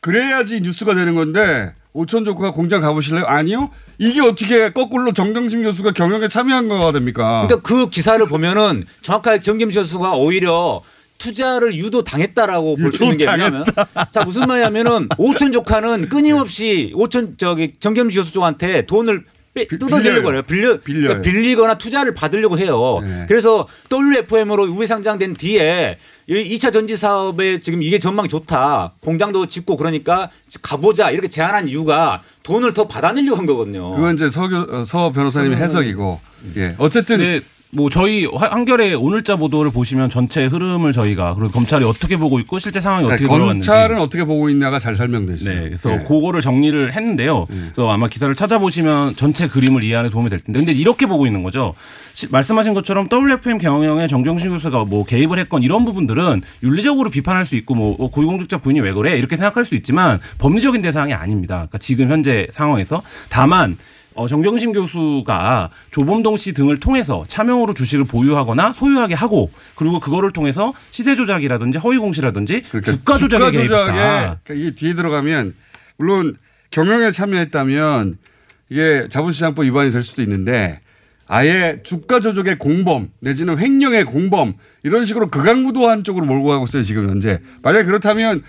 그래야지 뉴스가 되는 건데 오천 조카가 공장 가보실래요? 아니요. 이게 어떻게 거꾸로 정경심 교수가 경영에 참여한 거가 됩니까? 그러니까 그 기사를 보면은 정확하게 정김 교수가 오히려 투자를 유도 당했다라고 볼 수 있는 게 뭐냐면 자 무슨 말이냐면은 오천 조카는 끊임없이 오천 저기 정겸지 교수 쪽한테 돈을 빼, 뜯어내려고 해요. 빌려, 그러니까 빌리거나 투자를 받으려고 해요. 네. 그래서 WFM으로 우회 상장된 뒤에 이 2차 전지 사업에 지금 이게 전망이 좋다. 공장도 짓고 그러니까 가보자 이렇게 제안한 이유가 돈을 더 받아내려고 한 거거든요. 그건 이제 서, 교- 어, 서 변호사님의 해석이고. 예. 어쨌든 네, 뭐 저희 화- 한겨레 오늘자 보도를 보시면 전체 흐름을 저희가 그리고 검찰이 어떻게 보고 있고 실제 상황이 어떻게 네, 검찰은 어떻게 보고 있냐가 잘 설명돼 있어요. 네, 그래서 예. 그거를 정리를 했는데요. 그래서 아마 기사를 찾아보시면 전체 그림을 이해하는 데 도움이 될 텐데, 근데 이렇게 보고 있는 거죠. 시- 말씀하신 것처럼 WFM 경영에 정경심 교수가 뭐 개입을 했건 이런 부분들은 윤리적으로 비판할 수 있고 뭐 어, 고위공직자 부인이 왜 그래 이렇게 생각할 수 있지만 법리적인 대상이 아닙니다. 그러니까 지금 현재 상황에서 다만 어, 정경심 교수가 조범동 씨 등을 통해서 차명으로 주식을 보유하거나 소유하게 하고 그리고 그거를 통해서 시세 조작이라든지 허위 공시라든지 주가 조작에 개입했다. 그러니까 이게 뒤에 들어가면 물론 경영에 참여했다면 이게 자본시장법 위반이 될 수도 있는데 아예 주가 조작의 공범 내지는 횡령의 공범 이런 식으로 극악무도한 쪽으로 몰고 가고 있어요 지금 현재 만약 그렇다면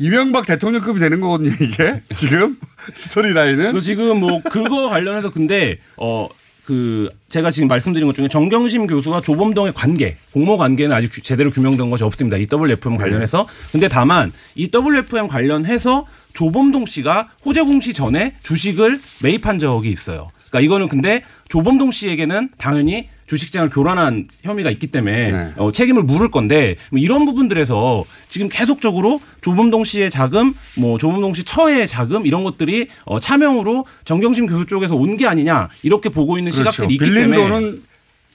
이명박 대통령급이 되는 거거든요 이게 지금 스토리 라인은 그 지금 뭐 그거 관련해서 근데 어 그 제가 지금 말씀드린 것 중에 정경심 교수와 조범동의 관계, 공모 관계는 아직 규- 제대로 규명된 것이 없습니다. 이 WFM 관련해서. 근데 다만 이 WFM 관련해서 조범동 씨가 호재공 씨 전에 주식을 매입한 적이 있어요. 그러니까 이거는 근데 조범동 씨에게는 당연히 주식장을 교란한 혐의가 있기 때문에 어, 책임을 물을 건데 뭐 이런 부분들에서 지금 계속적으로 조범동 씨의 자금, 뭐 조범동 씨 처의 자금 이런 것들이 어, 차명으로 정경심 교수 쪽에서 온 게 아니냐 이렇게 보고 있는 시각들이 있기 그렇죠. 빌린 때문에 돈은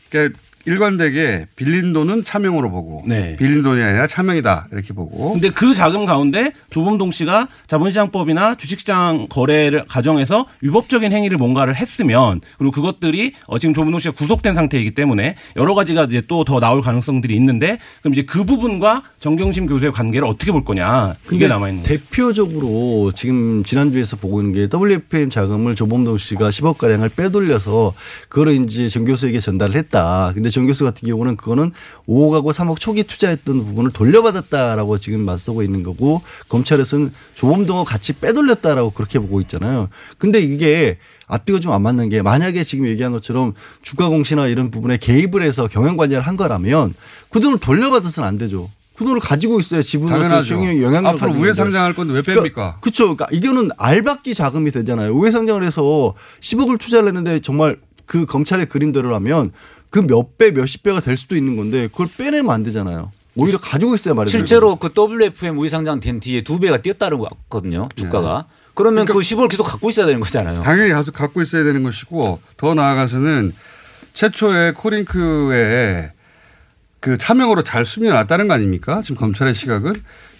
그러니까 일관되게 빌린 돈은 차명으로 보고 네. 빌린 돈이 아니라 차명이다 이렇게 보고 근데 그 자금 가운데 조범동 씨가 자본시장법이나 주식시장 거래를 가정해서 위법적인 행위를 뭔가를 했으면 그리고 그것들이 어 지금 조범동 씨가 구속된 상태이기 때문에 여러 가지가 이제 또 더 나올 가능성들이 있는데 그럼 이제 그 부분과 정경심 교수의 관계를 어떻게 볼 거냐 근데 남아 있는 거죠. 대표적으로 지금 지난주에서 보고 있는 게 WFM 자금을 조범동 씨가 10억 가량을 빼돌려서 그거를 이제 정 교수에게 전달을 했다. 근데 정 교수 같은 경우는 그거는 5억하고 3억 초기 투자했던 부분을 돌려받았다라고 지금 맞서고 있는 거고 검찰에서는 조범동을 같이 빼돌렸다라고 그렇게 보고 있잖아요. 근데 이게 앞뒤가 좀 안 맞는 게 만약에 지금 얘기한 것처럼 주가 공시나 이런 부분에 개입을 해서 경영 관리를 한 거라면 그 돈을 돌려받아서는 안 되죠. 그 돈을 가지고 있어야 지분으로서 영향을 앞으로 우회. 상장할 건데 왜 뺍니까? 그러니까 그렇죠. 그러니까 이거는 알박기 자금이 되잖아요. 우회 상장을 해서 10억을 투자를 했는데 정말 그 검찰의 그림대로라면 그 몇 배, 몇십 배가 될 수도 있는 건데 그걸 빼내면 안 되잖아요. 오히려 가지고 있어야 말이죠. 실제로 그 WFM 우회상장 된 뒤에 두 배가 뛰었다는 거 같거든요. 주가가. 그러면 그 10을 계속 갖고 있어야 되는 거잖아요. 당연히 가서 갖고 있어야 되는 것이고 더 나아가서는 최초에 코링크에 그 차명으로 잘 숨겨놨다는 거 아닙니까? 지금 검찰의 시각은.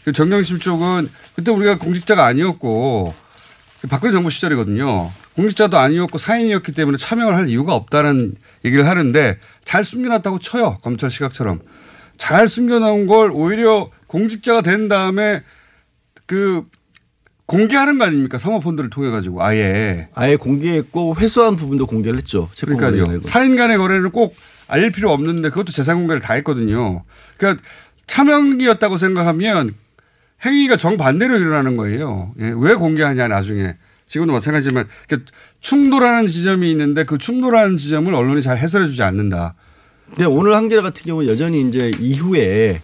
그 정경심 쪽은 그때 우리가 공직자가 아니었고 그 박근혜 정부 시절이거든요. 공직자도 아니었고 사인이었기 때문에 차명을 할 이유가 없다는 얘기를 하는데 잘 숨겨놨다고 쳐요. 검찰 시각처럼. 잘 숨겨놓은 걸 오히려 공직자가 된 다음에 그 공개하는 거 아닙니까? 사모펀드를 통해 가지고 아예. 아예 공개했고 회수한 부분도 공개를 했죠. 그러니까요. 사인 간의 거래는 꼭 알릴 필요 없는데 그것도 재산 공개를 다 했거든요. 그러니까 차명이었다고 생각하면 행위가 정반대로 일어나는 거예요. 예, 왜 공개하냐 나중에. 지금도 마찬가지지만 그러니까 충돌하는 지점이 있는데 그 충돌하는 지점을 언론이 잘 해설해 주지 않는다. 근데 오늘 한겨레 같은 경우는 여전히 이제 이후에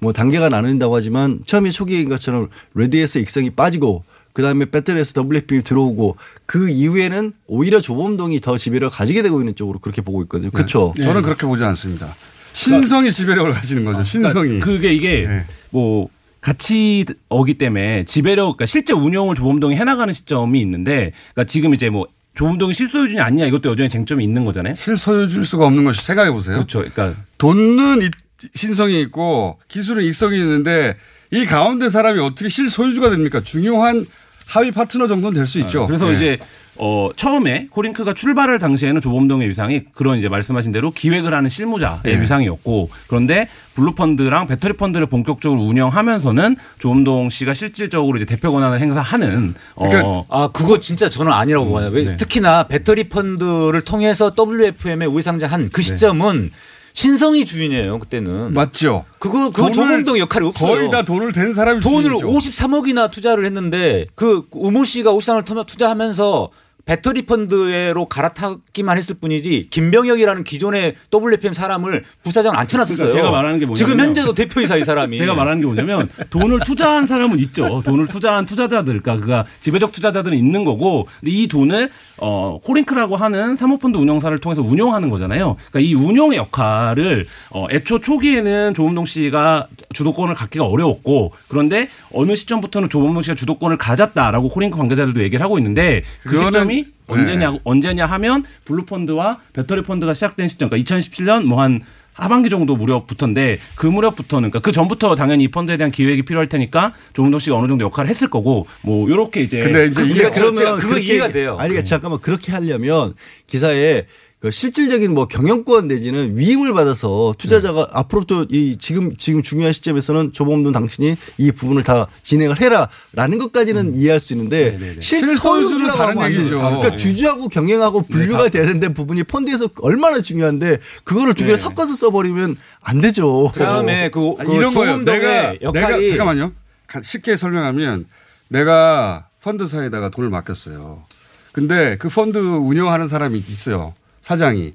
뭐 단계가 나눈다고 하지만 처음에 초기인 것처럼 레드에서 익성이 빠지고 그다음에 배터리에서 WF이 들어오고 그 이후에는 오히려 조범동이 더 지배력을 가지게 되고 있는 쪽으로 그렇게 보고 있거든요. 그렇죠. 네. 저는 그렇게 보지 않습니다. 신성이 지배력을 가지는 거죠. 신성이. 그러니까 그게 이게 뭐 같이 오기 때문에 지배력, 그러니까 실제 운영을 조범동이 해나가는 시점이 있는데, 그러니까 지금 이제 뭐 조범동이 실소유주냐 아니냐 이것도 여전히 쟁점이 있는 거잖아요. 실소유주일 수가 없는 것이 생각해 보세요. 그렇죠. 그러니까 돈은 이- 신성이 있고 기술은 익성이 있는데 이 가운데 사람이 어떻게 실소유주가 됩니까? 중요한 하위 파트너 정도는 될 수 있죠. 그래서 예. 이제 어 처음에 코링크가 출발할 당시에는 조범동의 위상이 그런 이제 말씀하신 대로 기획을 하는 실무자의 예. 위상이었고 그런데 블루펀드랑 배터리 펀드를 본격적으로 운영하면서는 조범동 씨가 실질적으로 이제 대표 권한을 행사하는 어아 그거 진짜 저는 아니라고 봐요. 왜 네. 특히나 배터리 펀드를 통해서 WFM에 우회상장한 그 시점은 신성이 주인이에요. 그때는 맞죠. 그거 그 조범동 역할이 없어요. 거의 다 돈을 댄 사람이 돈을 주인이죠. 53억이나 투자를 했는데 그 우모 씨가 53억을 투자하면서 배터리 펀드로 갈아타기만 했을 뿐이지 김병혁이라는 기존의 WFM 사람을 부사장을 앉혀놨었어요. 그러니까 제가 말하는 게 뭐냐면 지금 현재도 대표이사 이 사람이. 제가 말하는 게 뭐냐면 돈을 투자한 사람은 있죠. 돈을 투자한 투자자들, 그러니까 그가 지배적 투자자들은 있는 거고, 근데 이 돈을 어 코링크라고 하는 사모펀드 운영사를 통해서 운용하는 거잖아요. 그러니까 이 운용의 역할을 어 애초 초기에는 조범동 씨가 주도권을 갖기가 어려웠고, 그런데 어느 시점부터는 조범동 씨가 주도권을 가졌다라고 코링크 관계자들도 얘기를 하고 있는데 그 그거는- 시점이 네. 언제냐 언제냐 하면 블루 펀드와 배터리 펀드가 시작된 시점, 그러니까 2017년 뭐 한 하반기 정도 무렵부터인데 그 무렵부터는 그러니까 그 전부터 당연히 이 펀드에 대한 기획이 필요할 테니까 조문동 씨가 어느 정도 역할을 했을 거고 뭐 요렇게 이제 그러니까 그러면 그거 이해가 돼요. 아니 그러니까 잠깐만 그렇게 하려면 기사에 그 실질적인 뭐 경영권 내지는 위임을 받아서 투자자가 앞으로부터 이 지금 지금 중요한 시점에서는 조범돈 당신이 이 부분을 다 진행을 해라라는 것까지는 이해할 수 있는데 실소유주는 실소유주라고 다른 하면 안 얘기죠. 그러니까 주주하고 경영하고 분류가 돼야 되는데 부분이 펀드에서 얼마나 중요한데 그거를 두 개를 네. 섞어서 써버리면 안 되죠. 그다음에 그, 그 이런 거예요. 내가 역할이 내가 잠깐만요. 가- 쉽게 설명하면 내가 펀드사에다가 돈을 맡겼어요. 근데 그 펀드 운영하는 사람이 있어요. 사장이.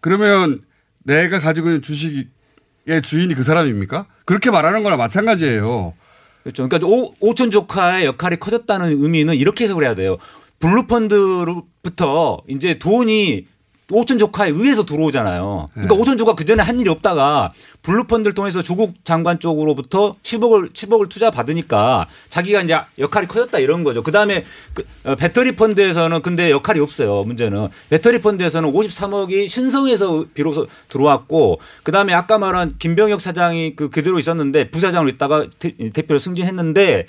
그러면 내가 가지고 있는 주식의 주인이 그 사람입니까? 그렇게 말하는 거나 마찬가지예요. 그렇죠. 그러니까 오, 오천 조카의 역할이 커졌다는 의미는 이렇게 해석을 해야 돼요. 블루펀드로부터 이제 돈이 오촌 조카에 의해서 들어오잖아요. 그러니까 네. 오촌 조카 그 전에 한 일이 없다가 블루펀드를 통해서 조국 장관 쪽으로부터 10억을 10억을 투자 받으니까 자기가 이제 역할이 커졌다 이런 거죠. 그다음에 그, 어, 배터리 펀드에서는 근데 역할이 없어요. 문제는 배터리 펀드에서는 53억이 신성에서 비로소 들어왔고 그다음에 아까 말한 김병혁 사장이 그 그대로 있었는데 부사장으로 있다가 대, 대표로 승진했는데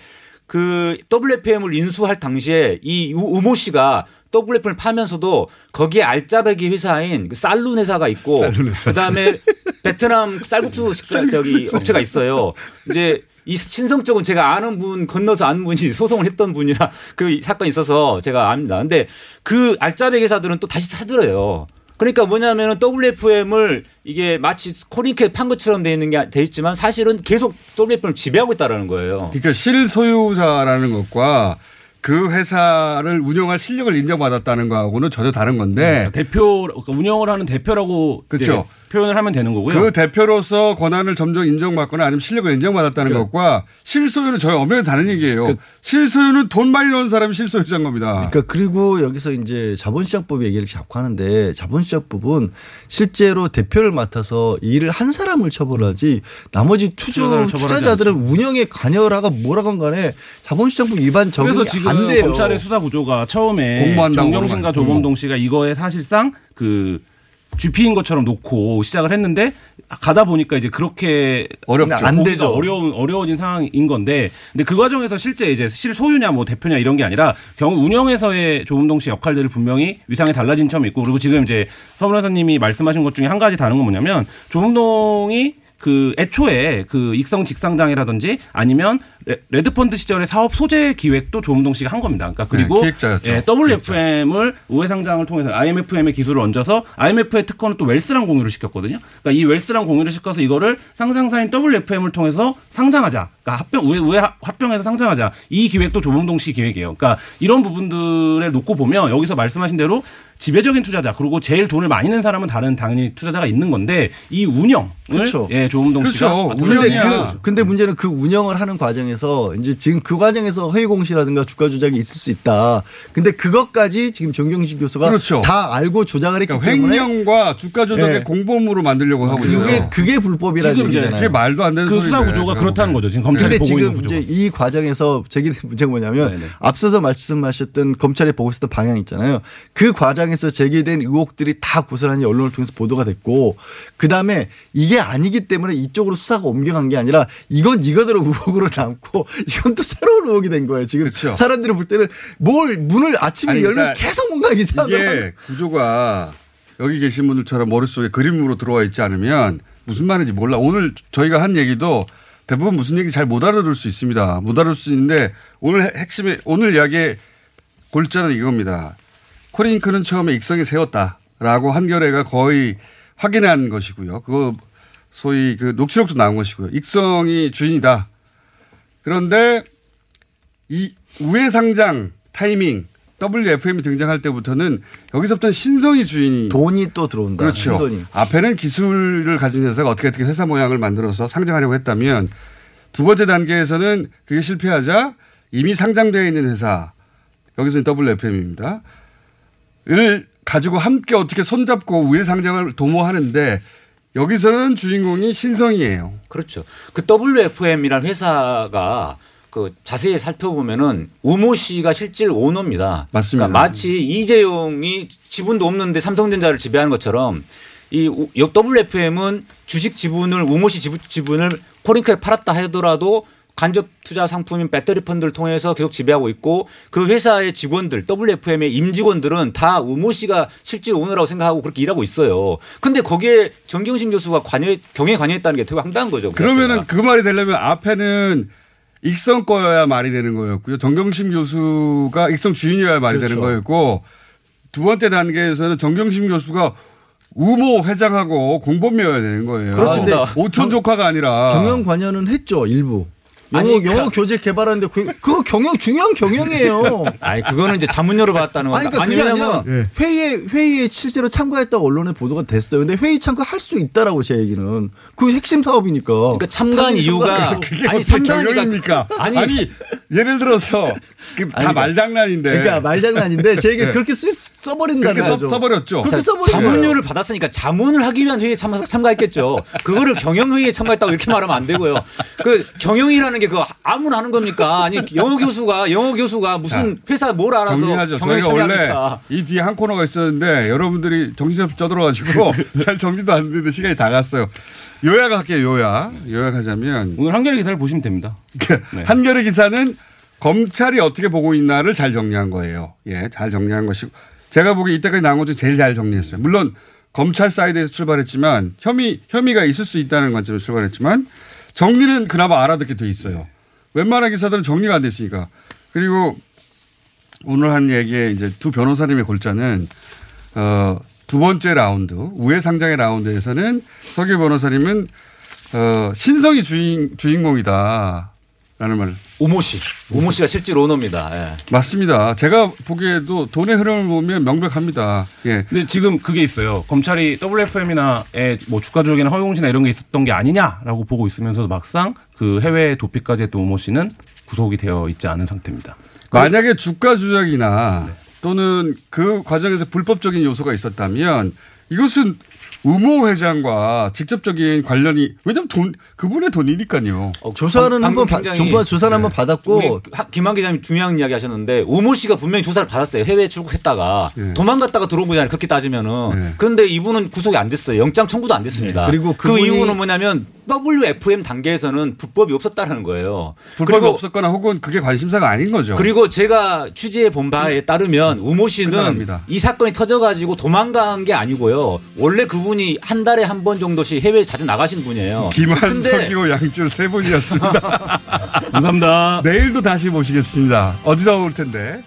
그 WFM을 인수할 당시에 이 우- 우모 씨가 WFM을 파면서도 거기에 알짜배기 회사인 그 쌀룬 회사가 있고 쌀룬 회사. 그다음에 베트남 쌀국수 식사 저기 업체가 있어요. 이제 이 신성 쪽은 제가 아는 분 건너서 아는 분이 소송을 했던 분이라 그 사건이 있어서 제가 압니다. 근데 그 알짜배기 회사들은 또 다시 사들어요. 그러니까 뭐냐면은 WFM을 이게 마치 코링크에 판 것처럼 돼 있는 게 돼 있지만 사실은 계속 WFM을 지배하고 있다라는 거예요. 그러니까 실소유자라는 것과 그 회사를 운영할 실력을 인정받았다는 거하고는 전혀 다른 건데 대표 그러니까 운영을 하는 대표라고 그렇죠. 표현을 하면 되는 거고요. 그 대표로서 권한을 점점 인정받거나 아니면 실력을 인정받았다는 것과 실소유는 저희 엄연히 다른 얘기예요. 실소유는 돈 많이 넣은 사람이 실소유자인 겁니다. 그러니까 그리고 여기서 이제 자본시장법 얘기를 자꾸 하는데 자본시장법은 실제로 대표를 맡아서 이 일을 한 사람을 처벌하지 나머지 처벌하지 투자자들은 운영에 관여라가 뭐라건 간에 자본시장법 위반 적용이 그래서 지금 안 돼요. 검찰의 수사 구조가 처음에 공모한다고 정경심과 조범동 씨가 이거에 사실상 그 GP인 것처럼 놓고 시작을 했는데 가다 보니까 이제 그렇게 어렵죠. 안 되죠. 어려운 어려워진 상황인 건데 근데 그 과정에서 실제 이제 실소유냐 뭐 대표냐 이런 게 아니라 경우 운영에서의 조범동 씨 역할들을 분명히 위상에 달라진 점이 있고 그리고 지금 이제 서 변호사님이 말씀하신 것 중에 한 가지 다른 건 뭐냐면 조범동이 그 애초에 그 익성 직상장이라든지 아니면 레- 레드펀드 시절의 사업 소재 기획도 조범동 씨가 한 겁니다. 그러니까 그리고 네, 기획자였죠. 예, WFM을 우회 상장을 통해서 IFM의 기술을 얹어서 IFM의 특허는 또 웰스랑 공유를 시켰거든요. 그러니까 이 웰스랑 공유를 시켜서 이거를 상장사인 WFM을 통해서 상장하자. 그러니까 합병 우회, 우회 합병해서 상장하자. 이 기획도 조범동 씨 기획이에요. 그러니까 이런 부분들에 놓고 보면 여기서 말씀하신 대로 지배적인 투자자 그리고 제일 돈을 많이 낸 사람은 다른 당연히 투자자가 있는 건데 이 운영을 그렇죠. 예, 조봉동 씨가 맡아서 근데, 진행하는 그, 근데 문제는 그 운영을 하는 과정에 서 이제 지금 그 과정에서 회의 공시라든가 주가 조작이 있을 수 있다. 근데 그것까지 지금 정경심 교수가 그렇죠. 다 알고 조작을 했기 그러니까 때문에 횡령과 주가 조작의 네. 공범으로 만들려고 하고 그게 있어요. 그게 불법이라는 지금 이제 얘기잖아요. 그게 말도 안 되는 그 수사 구조가 그렇다는. 거죠. 지금 검찰이 보고 있는 지금 구조가. 이제 이 과정에서 제기된 문제가 뭐냐면 앞서서 말씀하셨던 검찰이 보고 있었던 방향 있잖아요. 그 과정에서 제기된 의혹들이 다 고스란히 언론을 통해서 보도가 됐고 그 다음에 이게 아니기 때문에 이쪽으로 수사가 옮겨간 게 아니라 이건 이거대로 의혹으로 남고 이건 또 새로운 의혹이 된 거예요. 지금 사람들이 볼 때는 뭘 문을 아침에 아니, 열면 그러니까 계속 뭔가 이상한 이게 구조가 여기 계신 분들처럼 머릿속에 그림으로 들어와 있지 않으면 무슨 말인지 몰라. 오늘 저희가 한 얘기도 대부분 무슨 얘기 잘 못 알아들을 수 있습니다. 못 알아들 수 있는데 오늘 핵- 핵심이 오늘 이야기의 골자는 이겁니다. 코링크는 처음에 익성이 세웠다라고 한겨레가 거의 확인한 것이고요. 그거 소위 그 녹취록도 나온 것이고요. 익성이 주인이다. 그런데 이 우회 상장 타이밍 WFM이 등장할 때부터는 여기서부터는 신성이 주인이 돈이 또 들어온다. 그렇죠. 신돈이. 앞에는 기술을 가진 회사가 어떻게 어떻게 회사 모양을 만들어서 상장하려고 했다면 두 번째 단계에서는 그게 실패하자 이미 상장되어 있는 회사 여기서는 WFM입니다. 을 가지고 함께 어떻게 손잡고 우회 상장을 도모하는데 여기서는 주인공이 신성이에요. 그렇죠. 그 WFM이라는 회사가 그 자세히 살펴보면은 우모 씨가 실질 오너입니다. 맞습니다. 그러니까 마치 이재용이 지분도 없는데 삼성전자를 지배하는 것처럼 이 우- WFM은 주식 지분을 우모 씨 지분- 지분을 코링크에 팔았다 하더라도 간접 투자 상품인 배터리 펀드를 통해서 계속 지배하고 있고 그 회사의 직원들 WFM의 임직원들은 다 우모 씨가 실질 오너라고 생각하고 그렇게 일하고 있어요. 근데 거기에 정경심 교수가 관여 경영에 관여했다는 게 되게 황당한 거죠. 그 그러면은. 그 말이 되려면 앞에는 익성 거여야 말이 되는 거였고요. 정경심 교수가 익성 주인이어야 말이 그렇죠. 되는 거였고 두 번째 단계에서는 정경심 교수가 우모 회장하고 공범이어야 되는 거예요. 그렇습니다. 오촌 조카가 아니라 경영 관여는 했죠 일부. 영어, 아니, 영어 그- 교재 개발하는데 그, 그거 경영 중요한 경영이에요. 아니 그거는 이제 자문료를 받았다는 아니, 건데. 그러니까 그게 아니라 회의에 회의에 실제로 참가했다고 언론에 보도가 됐어요. 근데 회의 참가 할 수 있다라고 제 얘기는 그 핵심 사업이니까. 그러니까 참가한 이유가 그게 아니 경영입니까? 아니, 아니, 예를 들어서 그다 아니, 말장난인데. 그러니까 말장난인데 제 얘기 네. 그렇게 쓰, 써버린다는 그렇게 써- 거죠. 써버렸죠. 그렇게 자, 써버린. 자문료를 받았으니까 자문을 하기 위한 회의에 참가, 참가했겠죠. 그거를 경영회의에 참가했다고 이렇게 말하면 안 되고요. 그 경영이라는 게 그거 아무나 하는 겁니까? 아니 영어 교수가 영어 교수가 무슨 회사 뭘 알아서 정리하죠. 저희가 원래? 이 뒤에 한 코너가 있었는데 여러분들이 정신없이 떠들어가지고 잘 정리도 안 되는데 시간이 다 갔어요. 요약할게요. 요약. 요약하자면 오늘 한겨레 기사를 보시면 됩니다. 네. 한겨레 기사는 검찰이 어떻게 보고 있나를 잘 정리한 거예요. 예, 잘 정리한 것이고 제가 보기 이때까지 나온 것 중에 제일 잘 정리했어요. 물론 검찰 사이드에서 출발했지만 혐의 혐의가 있을 수 있다는 관점에서 출발했지만 정리는 그나마 알아듣게 돼 있어요. 웬만한 기사들은 정리가 안 됐으니까. 그리고 오늘 한 얘기에 이제 두 변호사님의 골자는 어, 두 번째 라운드 우회 상장의 라운드에서는 서기호 변호사님은 어, 신성이 주인 주인공이다 라는 말. 우모 씨, 오모 씨가 실제 오너입니다. 예. 맞습니다. 제가 보기에도 돈의 흐름을 보면 명백합니다. 예. 근데 지금 그게 있어요. 검찰이 WFM이나의 뭐 주가 조작이나 허용공시나 이런 게 있었던 게 아니냐라고 보고 있으면서도 막상 그 해외 도피까지 했던 오모 씨는 구속이 되어 있지 않은 상태입니다. 만약에 주가 조작이나 또는 그 과정에서 불법적인 요소가 있었다면 이것은 우모 회장과 직접적인 관련이 왜냐하면 돈 그분의 돈이니까요. 조사는 한번 받- 정부가 조사는 한번 받았고 김한 기자님 중요한 이야기 하셨는데 오모 씨가 분명히 조사를 받았어요. 해외 출국했다가 도망갔다가 들어온 거잖아요. 그렇게 따지면은. 그런데 이분은 구속이 안 됐어요. 영장 청구도 안 됐습니다. 네. 그리고 그 이유는 뭐냐면 WFM 단계에서는 불법이 없었다는 거예요. 불법이 없었거나 혹은 그게 관심사가 아닌 거죠. 그리고 제가 취재해 본 바에 따르면 우모 씨는 끝나갑니다. 이 사건이 터져가지고 도망간 게 아니고요. 원래 그분이 한 달에 한 번 정도씩 해외 자주 나가신 분이에요. 김한, 서기호, 양줄 세 분이었습니다. 감사합니다. 내일도 다시 모시겠습니다. 어디다 올 텐데.